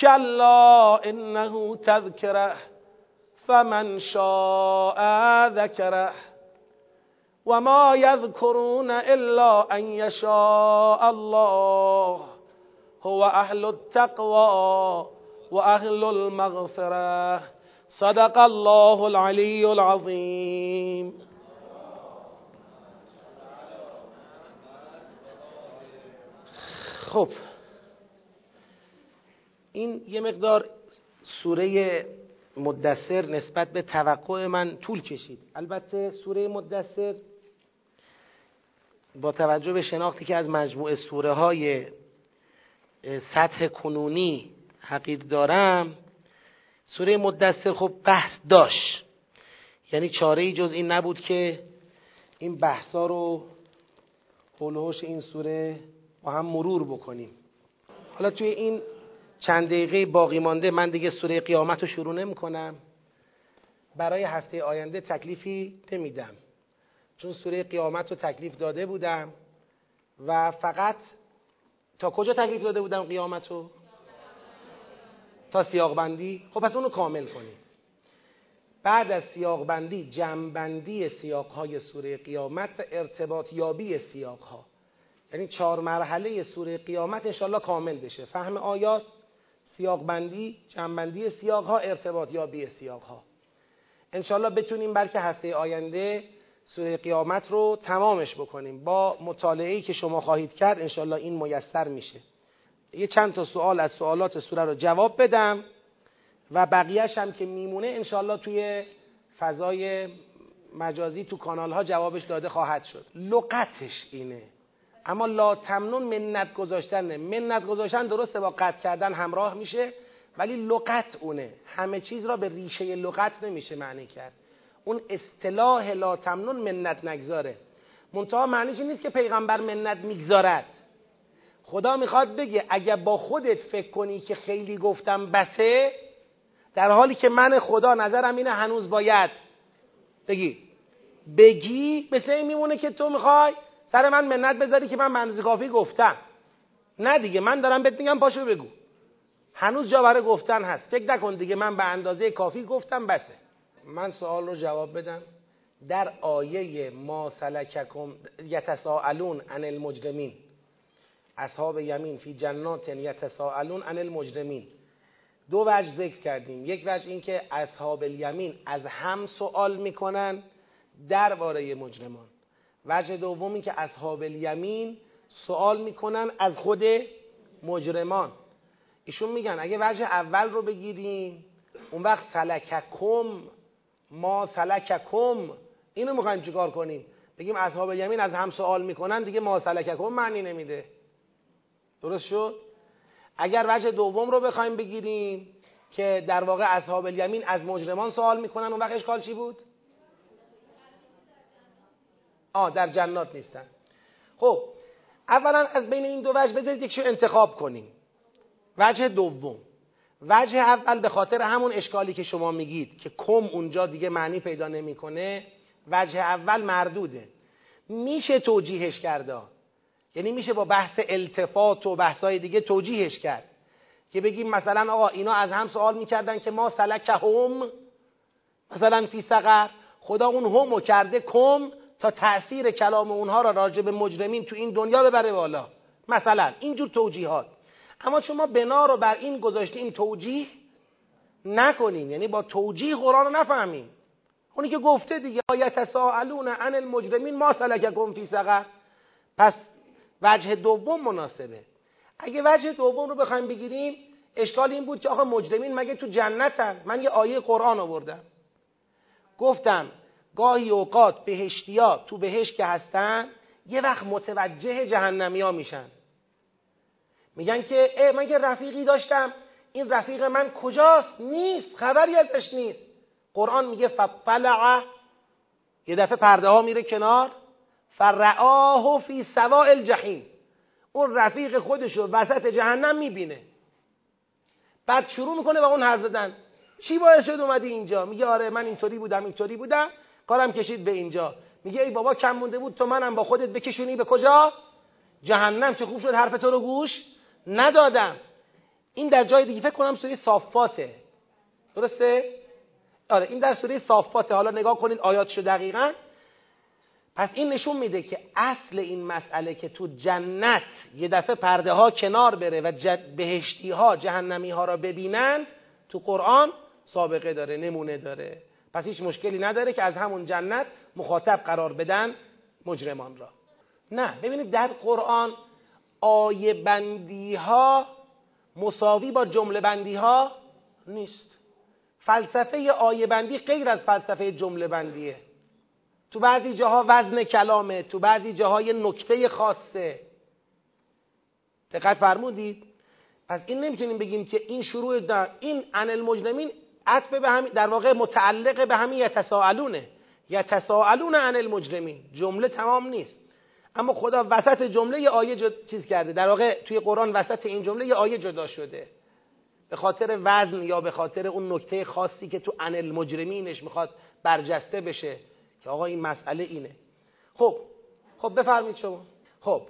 [SPEAKER 1] كلا إنه تذكره فمن شاء ذكره. وما يذكرون إلا أن يشاء الله هو أهل التقوى وأهل المغفرة. صدق الله العلي العظيم. خب. این یه مقدار سوره مدثر نسبت به توقع من طول کشید. البته سوره مدثر با توجه به شناختی که از مجموعه سوره های سطح کنونی حقیق دارم سوره مدثر خب بحث داشت. یعنی چاره ای جز این نبود که این بحثا رو حلوش این سوره با هم مرور بکنیم. حالا توی این چند دقیقه باقی مانده من دیگه سوره قیامت رو شروع نمی کنم برای هفته آینده تکلیفی نمیدم. چون سوره قیامت رو تکلیف داده بودم و فقط تا کجا تکلیف داده بودم قیامت رو؟ تا سیاق بندی خب پس اونو کامل کنید. بعد از سیاق بندی جمع سیاق های سوره قیامت و ارتباط یابی سیاق ها یعنی چهار مرحله سوره قیامت انشالله کامل بشه. فهم آیات سیاق بندی جمع بندی سیاق ها ارتباط یابی سیاق ها انشالله بتونیم بلکه هفته آینده سوره قیامت رو تمامش بکنیم. با مطالعه‌ای که شما خواهید کرد انشالله این میسر میشه. یه چند تا سوال از سوالات سوره رو جواب بدم و بقیهش هم که میمونه انشالله توی فضای مجازی تو کانال ها جوابش داده خواهد شد. لغتش اینه. اما لا تمنون منت گذاشتن منت گذاشتن درسته با قطع کردن همراه میشه ولی لغت اونه. همه چیز را به ریشه لغت نمیشه معنی کرد. اون اصطلاح لا تمنون منت نگذاره. منتها معنیش نیست که پیغمبر منت می‌گذارد. خدا می‌خواد بگه اگر با خودت فکر کنی که خیلی گفتم بسه در حالی که من خدا نظرم اینه هنوز باید بگی. بگی مثل این میمونه که تو می‌خوای سر من منت بذاری که من منزی کافی گفتم. نه دیگه من دارم بهت میگم پاشو بگو. هنوز جا برای گفتن هست. فکر نکن دیگه من به اندازه کافی گفتم بسه. من سوال رو جواب بدم. در آیه ما سلککم یتساءلون عن المجرمین. اصحاب یمین فی جنات یتساءلون عن المجرمین. دو وجه ذکر کردیم. یک وجه این که اصحاب الیمین از هم سوال می‌کنن درباره مجرمان. وجه دوم این که اصحاب الیمین سوال می‌کنن از خود مجرمان. ایشون میگن اگه وجه اول رو بگیریم اون وقت سلککم ما سلککم اینو می‌خوایم چیکار کنیم؟ بگیم اصحاب الیمین از هم سوال می‌کنن دیگه ما سلککم معنی نمیده. درست شد؟ اگر وجه دوم رو بخوایم بگیریم که در واقع اصحاب الیمین از مجرمان سوال می‌کنن اون وقت اشکال چی بود؟ آه در جنات نیستن. خب اولا از بین این دو وجه بذارید یکشو انتخاب کنیم. وجه دوم. وجه اول به خاطر همون اشکالی که شما میگید که کم اونجا دیگه معنی پیدا نمی‌کنه وجه اول مردوده. میشه توجیهش کرده یعنی میشه با بحث التفات و بحثای دیگه توجیهش کرد. که بگیم مثلا آقا اینا از هم سوال می‌کردن که ما سلک هم مثلا فی سقر خدا اون همو کرده کم تا تأثیر کلام اونها را راجع به مجرمین تو این دنیا ببره بالا. مثلا اینجور توجیهات. اما چون ما بنا رو بر این گذاشتیم توجیه نکنیم یعنی با توجیه قرآن رو نفهمیم اونی که گفته دیگه یتساءلون عن المجرمین ما سلککم فی سقر پس وجه دوم مناسبه. اگه وجه دوم رو بخوایم بگیریم اشکال این بود که آقا مجرمین مگه تو جنتن؟ من یه آیه قرآن آوردم. گفتم گاهی اوقات بهشتیا تو بهشت که هستن یه وقت متوجه جهنمی ها میشن. میگن که اه من یه رفیقی داشتم این رفیق من کجاست؟ نیست خبری ازش نیست. قرآن میگه فطلع یه دفعه پرده ها میره کنار فرعاه فی سواء الجحیم. اون رفیق خودش رو وسط جهنم می‌بینه. بعد شروع می‌کنه با اون حرف زدن. چی باعث شد اومدی اینجا؟ میگه آره من اینطوری بودم اینطوری بودم. کارم کشید به اینجا. میگه ای بابا کم مونده بود تو منم با خودت بکشونی به کجا؟ جهنم چه خوب شد حرف تو رو گوش ندادم. این در جای دیگه فکر کنم سوره صافاته. درسته؟ آره این در سوره صافاته. حالا نگاه کنید آیاتشو دقیقا. پس این نشون میده که اصل این مسئله که تو جنت یه دفعه پرده ها کنار بره و بهشتی ها جهنمی ها را ببینند تو قرآن سابقه داره نمونه داره. پس هیچ مشکلی نداره که از همون جنت مخاطب قرار بدن مجرمان را. نه ببینید در قرآن آیه بندی ها مساوی با جمله بندی ها نیست. فلسفه آیه بندی غیر از فلسفه جمله بندیه. تو بعضی جاها وزن کلامه تو بعضی جاهای نکته خاصه. دقت فرمودید؟ پس این نمی‌تونیم بگیم که این شروع در این ان المجرمین عطف به همین در واقع متعلق به همین یتساءلونه. یتساءلون عن المجرمین. جمله تمام نیست. اما خدا وسط جمله یه آیه جد... چیز کرده. در واقع توی قرآن وسط این جمله یه آیه جدا شده. به خاطر وزن یا به خاطر اون نکته خاصی که تو ان المجرمینش می‌خواد برجسته بشه که آقا این مسئله اینه. خب خب بفرمید شما. خب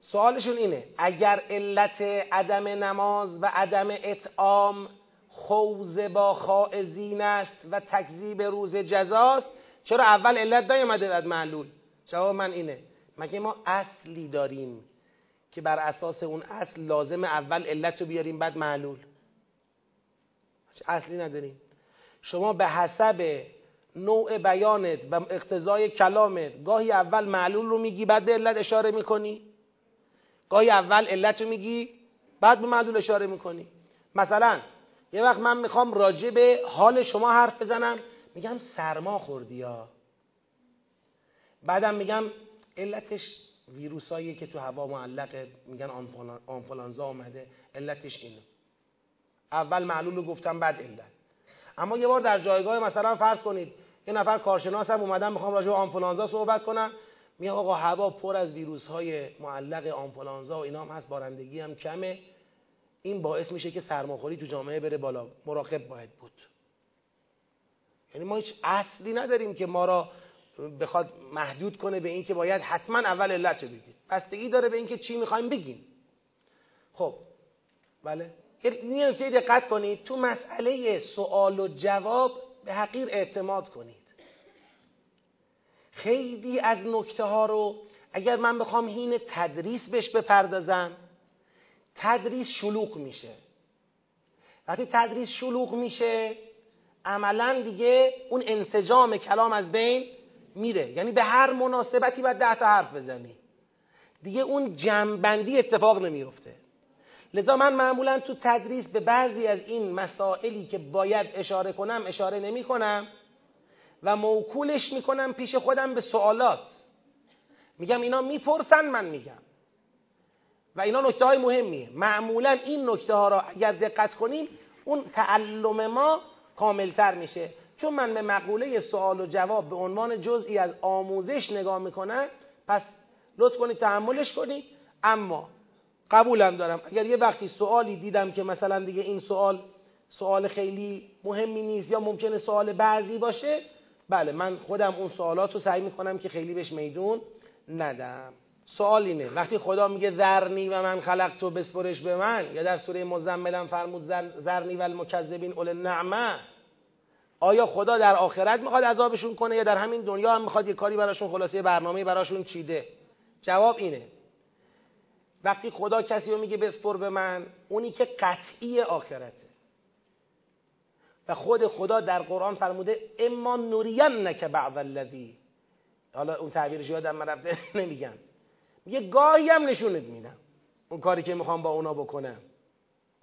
[SPEAKER 1] سوالشون اینه. اگر علت عدم نماز و عدم اطعام خوز با خائزین است و تکذیب روز جزاست. چرا اول علت نیومده بعد معلول؟ جواب من اینه. مگه ما اصلی داریم که بر اساس اون اصل لازم اول علت رو بیاریم بعد معلول؟ اصلی نداریم. شما به حسب نوع بیانت و اقتضای کلامت گاهی اول معلول رو میگی بعد به علت اشاره می‌کنی؟ گاهی اول علت رو میگی بعد به معلول اشاره می‌کنی. مثلا یه وقت من می‌خوام راجع به حال شما حرف بزنم. میگم سرما خوردی یا؟ بعدم میگم علتش ویروسایی که تو هوا معلقه. میگن آنفلانزا آمده علتش اینه. اول معلول رو گفتم بعد علت. اما یه بار در جایگاه مثلا فرض کنید یه نفر کارشناس هم اومدن می‌خوام راجع به آنفولانزا صحبت کنم. میگه آقا هوا پر از ویروس های معلق آنفولانزا و اینا هم هست بارندگی هم کمه. این باعث میشه که سرماخوری تو جامعه بره بالا. مراقب باید بود. یعنی ما هیچ اصلی نداریم که ما را بخواد محدود کنه به اینکه باید حتما اول علت رو بگید بستگی داره به اینکه چی می‌خوایم بگیم. خب بله. این نکته دقت کنید. تو مسئله سوال و جواب به حقیر اعتماد کنید. خیلی از نکته ها رو اگر من بخوام هین تدریس بهش بپردازم تدریس شلوغ میشه. وقتی تدریس شلوغ میشه عملا دیگه اون انسجام کلام از بین میره. یعنی به هر مناسبتی باید ده تا حرف بزنی. دیگه اون جمعبندی اتفاق نمیفته لذا من معمولا تو تدریس به بعضی از این مسائلی که باید اشاره کنم اشاره نمی کنم و موکولش می‌کنم پیش خودم به سوالات. میگم اینا می‌پرسن من میگم. و اینا نکته های مهمیه. معمولا این نکته ها را اگر دقت کنیم اون تعلم ما کاملتر میشه. چون من به مقوله سوال و جواب به عنوان جزئی از آموزش نگاه می‌کنم پس لطف کنید تحملش کنید. اما قبولم دارم. اگر یه وقتی سوالی دیدم که مثلا دیگه این سوال سوال خیلی مهمی نیست یا ممکنه سوال بعضی باشه بله من خودم اون سوالات رو سعی می‌کنم که خیلی بهش میدون ندم. سوال اینه. وقتی خدا میگه ذرنی و من خلق تو بسپرش به من یا در سوره مزملم فرمود ذرنی و المکذبین اول نعمه آیا خدا در آخرت می‌خواد عذابشون کنه یا در همین دنیا هم می‌خواد یه کاری براشون خلاصه برنامه براشون چیده؟ جواب اینه. وقتی خدا کسی رو میگه بسپر به من اونی که قطعی آخرته. و خود خدا در قرآن فرموده اما نورین نک بعض الذی. حالا اون تعبیرش یادم من رفته نمیگم. میگه گاهی هم نشونت میدم. اون کاری که می‌خوام با اونا بکنم.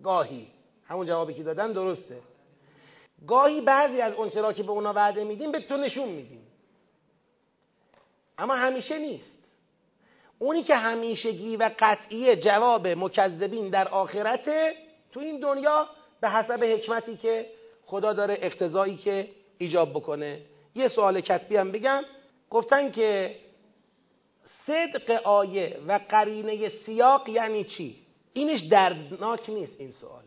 [SPEAKER 1] گاهی. همون جوابی که دادن درسته. گاهی بعضی از اون چرا که به اونا وعده میدیم به تو نشون میدیم. اما همیشه نیست. اونی که همیشگی و قطعی جواب مکذبین در آخرت تو این دنیا به حسب حکمتی که خدا داره اقتضایی که ایجاب بکنه. یه سوال کتبی هم بگم. گفتن که صدق آیه و قرینه سیاق یعنی چی؟ اینش دردناک نیست این سوال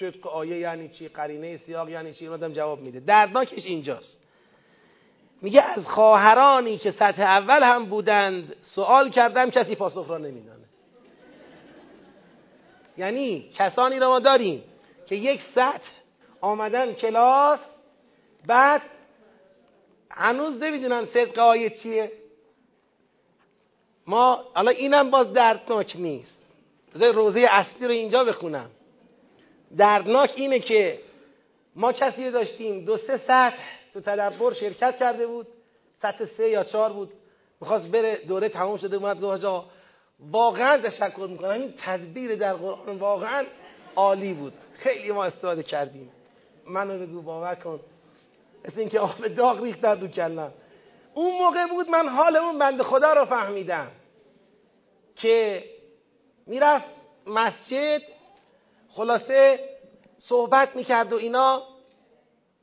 [SPEAKER 1] صدق آیه یعنی چی؟ قرینه سیاق یعنی چی؟ آدم جواب میده دردناکش اینجاست میگه از خواهرانی که سطح اول هم بودند سوال کردم کسی پاسخ را نمیدانه یعنی کسانی را ما داریم که یک سطح آمدن کلاس بعد هنوز نمی‌دونن صدق آیه چیه ما حالا اینم باز دردناک نیست. بذار روزه اصلی رو اینجا بخونم. دردناک اینه که ما کسی داشتیم دو سه سطح تو تدبر شرکت کرده بود سطح سه یا چهار بود. می‌خواست بره دوره تمام شده اومد گفت واقعا تشکر می‌کنم. این تدبیر در قرآن واقعا عالی بود. خیلی ما استفاده کردیم. منو بگو باور کن. مثل اینکه آب داغ ریخت در دو کلم. اون موقع بود من حال اون بند خدا رو فهمیدم. که می‌رفت مسجد خلاصه صحبت می‌کرد و اینا.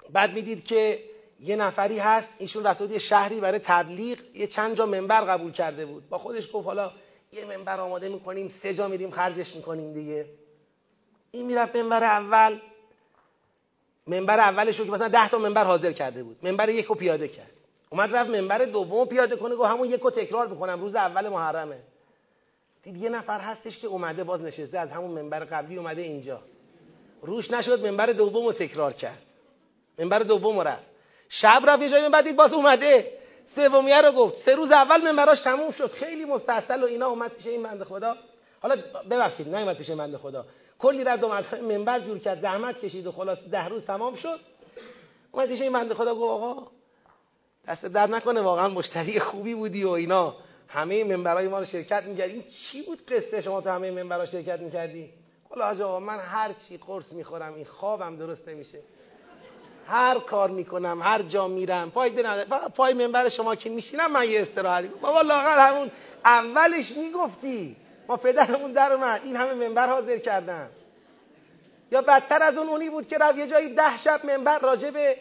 [SPEAKER 1] بعد می‌دید که یه نفری هست ایشون رفته بود یه شهری برای تبلیغ یه چند جا منبر قبول کرده بود. با خودش گفت حالا یه منبر آماده می‌کنیم سه جا میریم خرجش می‌کنیم دیگه. این می‌رفت منبر اول. منبر اولش رو که مثلا ده تا منبر حاضر کرده بود. منبر یک رو پیاده کرد. اومد رفت منبر دوم پیاده کنه گفت همون یک رو تکرار می‌کنم روز اول محرمه. دید یه نفر هستش که اومده باز نشسته از همون منبر قبلی اومده اینجا. روش نشد منبر دوم تکرار کرد. منبر دوم رفت. شب رفت یه جایی بعد دید باز اومده. سومیه رو گفت. سه روز اول منبراش تموم شد. خیلی مستحصل و اینا اومد پیش این بنده خدا. حالا ببخشید نیومد پیش بنده خدا. کلی رد و منبر جور کرد زحمت کشید و خلاص ده روز تمام شد. اومد پیش این بنده خدا گفت آقا دست در نکنه واقعا مشتری خوبی بودی و اینا. همه منبرای ما رو شرکت می‌کردی؟ چی بود قصه شما تو همه منبرها شرکت می‌کردی؟ حالا آقا من هر چی قرص می‌خورم این خوابم درست نمیشه هر کار می‌کنم هر جا میرم فقط پای منبر شما که میشینم من یه استراحتی بابا لاغر همون اولش می‌گفتی. ما پدرمون در اومد. این همه منبر حاضر کردن. یا بدتر از اون اونی بود که رفت یه جایی ده شب منبر راجع به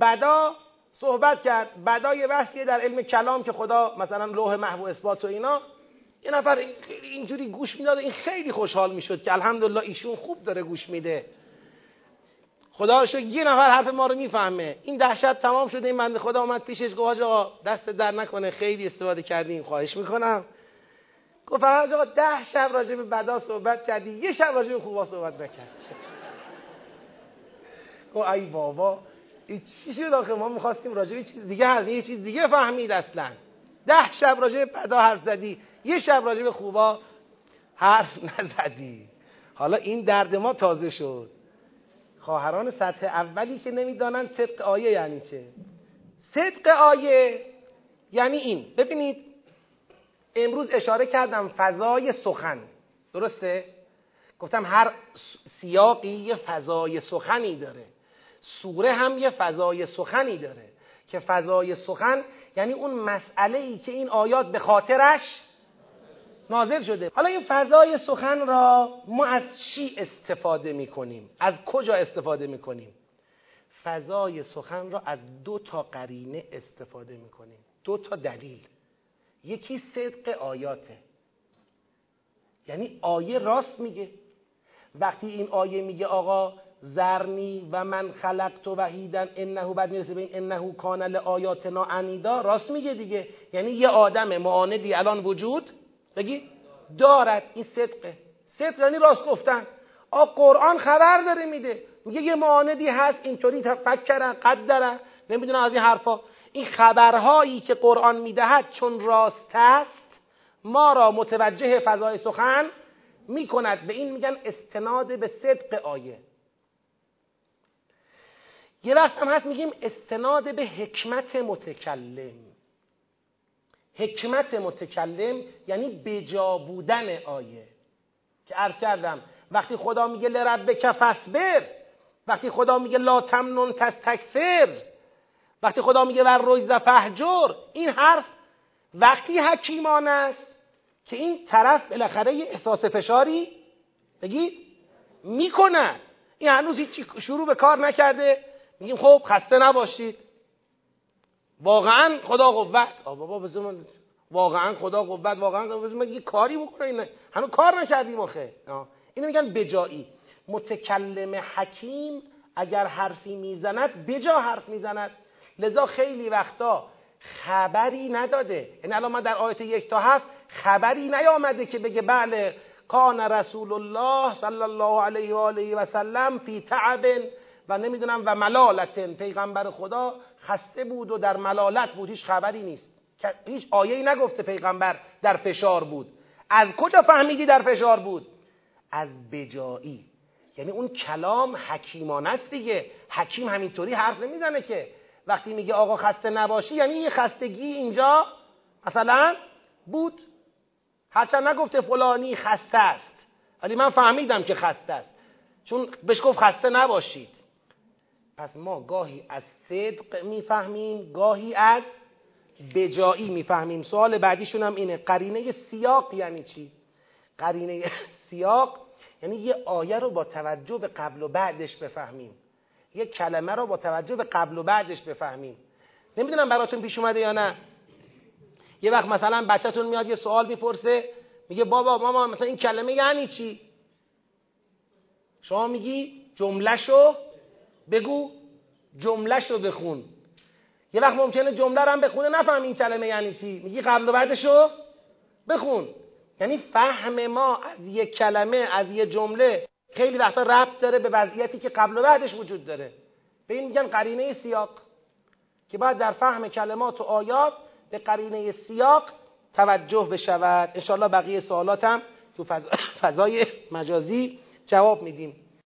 [SPEAKER 1] بدا صحبت کرد. بدای بحثیه در علم کلام که خدا مثلا لوح محو اثبات و اینا یه نفر اینجوری گوش می‌داد این خیلی خوشحال می‌شد که الحمدلله ایشون خوب داره گوش میده. خدا شو یه نفر حرف ما رو می‌فهمه. این ده شب تمام شده این بنده خدا اومد پیشش گفت آقا دست در نکنه. خیلی استفاده کردیم خواهش می‌کنم. گفت فقط آقا ده شب راجع به بدا صحبت کردی یه شب راجع به خوبا صحبت نکرد. گفت ای بابا. چی شد آخه؟ ما می‌خواستیم راجع به چیز دیگه هست یه چیز دیگه فهمید اصلا. ده شب راجع به بدا حرف زدی. یه شب راجع به خوبا حرف نزدی. حالا این درد ما تازه شد. خواهران سطح اولی که نمی‌دانن صدق آیه یعنی چه. صدق آیه یعنی این. ببینید امروز اشاره کردم فضای سخن. درسته؟ گفتم هر سیاقی یه فضای سخنی داره. سوره هم یه فضای سخنی داره که فضای سخن یعنی اون مسئله ای که این آیات به خاطرش نازل شده. حالا این فضای سخن را ما از چی استفاده می کنیم از کجا استفاده می کنیم فضای سخن را از دو تا قرینه استفاده می کنیم دو تا دلیل. یکی صدق آیاته. یعنی آیه راست میگه. وقتی این آیه میگه آقا زرنی و من خلقت و وحیدن انه بعد می‌رسه به این انه کان لآیاتنا عنیدا. راست میگه دیگه. یعنی یه آدم معاندی الان وجود بگی؟ دارد. این صدقه. صدق یعنی راست گفتن. آ قرآن خبر داره میده. میگه یه معاندی هست. اینطوری فکرن قدرن نمی‌دونم از این حرفا. این خبرهایی که قرآن می‌دهد چون راست است ما را متوجه فضای سخن می‌کند. به این میگن استناد به صدق آیه. یه وقت هم هست میگیم استناد به حکمت متکلم. حکمت متکلم یعنی بجا بودن آیه. که عرض کردم وقتی خدا میگه لربک فصبر وقتی خدا میگه لا تمنون تستکثر وقتی خدا میگه ور رویز فهجر این حرف وقتی حکیمان است که این طرف بالاخره احساس فشاری بگید می‌کند. این هنوز هیچ شروع به کار نکرده. میگیم خب خسته نباشید. واقعا خدا قوت. آ بابا بذار واقعا خدا قوت واقعا بذار یه کاری بکنه این هنوز کار نکردیم آخه. اینو میگن بجایی. متکلم حکیم اگر حرفی می‌زند بجا حرف می‌زند. لذا خیلی وقتا خبری نداده. یعنی الان ما در آیت یک تا هفت خبری نیامده که بگه بله کان رسول الله صلی الله علیه و آله و سلم فی تعب و نمی‌دونم و ملالت پیغمبر خدا خسته بود و در ملالت بود هیچ خبری نیست. هیچ آیه‌ای نگفته پیغمبر در فشار بود. از کجا فهمیدی در فشار بود؟ از بجایی. یعنی اون کلام حکیمانه است دیگه. حکیم همینطوری حرف نمی‌زنه که. وقتی میگه آقا خسته نباشی یعنی یه خستگی اینجا مثلا بود. هرچند نگفته فلانی خسته است. ولی من فهمیدم که خسته است. چون بهش گفت خسته نباشید. پس ما گاهی از صدق می‌فهمیم گاهی از بجایی می‌فهمیم. سوال بعدیشون هم اینه قرینه سیاق یعنی چی؟ قرینه سیاق یعنی یه آیه رو با توجه به قبل و بعدش بفهمیم. یه کلمه رو با توجه به قبل و بعدش بفهمیم. نمی‌دونم براتون پیش اومده یا نه. یه وقت مثلا بچهتون میاد یه سوال می‌پرسه میگه بابا ماما مثلا این کلمه یعنی چی؟ شما میگی جملهشو بگو جملهشو بخون. یه وقت ممکنه جمله رو هم بخونه نفهم این کلمه یعنی چی. میگی قبل و بعدشو بخون. یعنی فهم ما از یه کلمه از یه جمله خیلی وقتا ربط داره به وضعیتی که قبل و بعدش وجود داره. به این میگن قرینه سیاق که باید در فهم کلمات و آیات به قرینه سیاق توجه بشود. انشاءالله بقیه سوالاتم تو فضای مجازی جواب میدیم.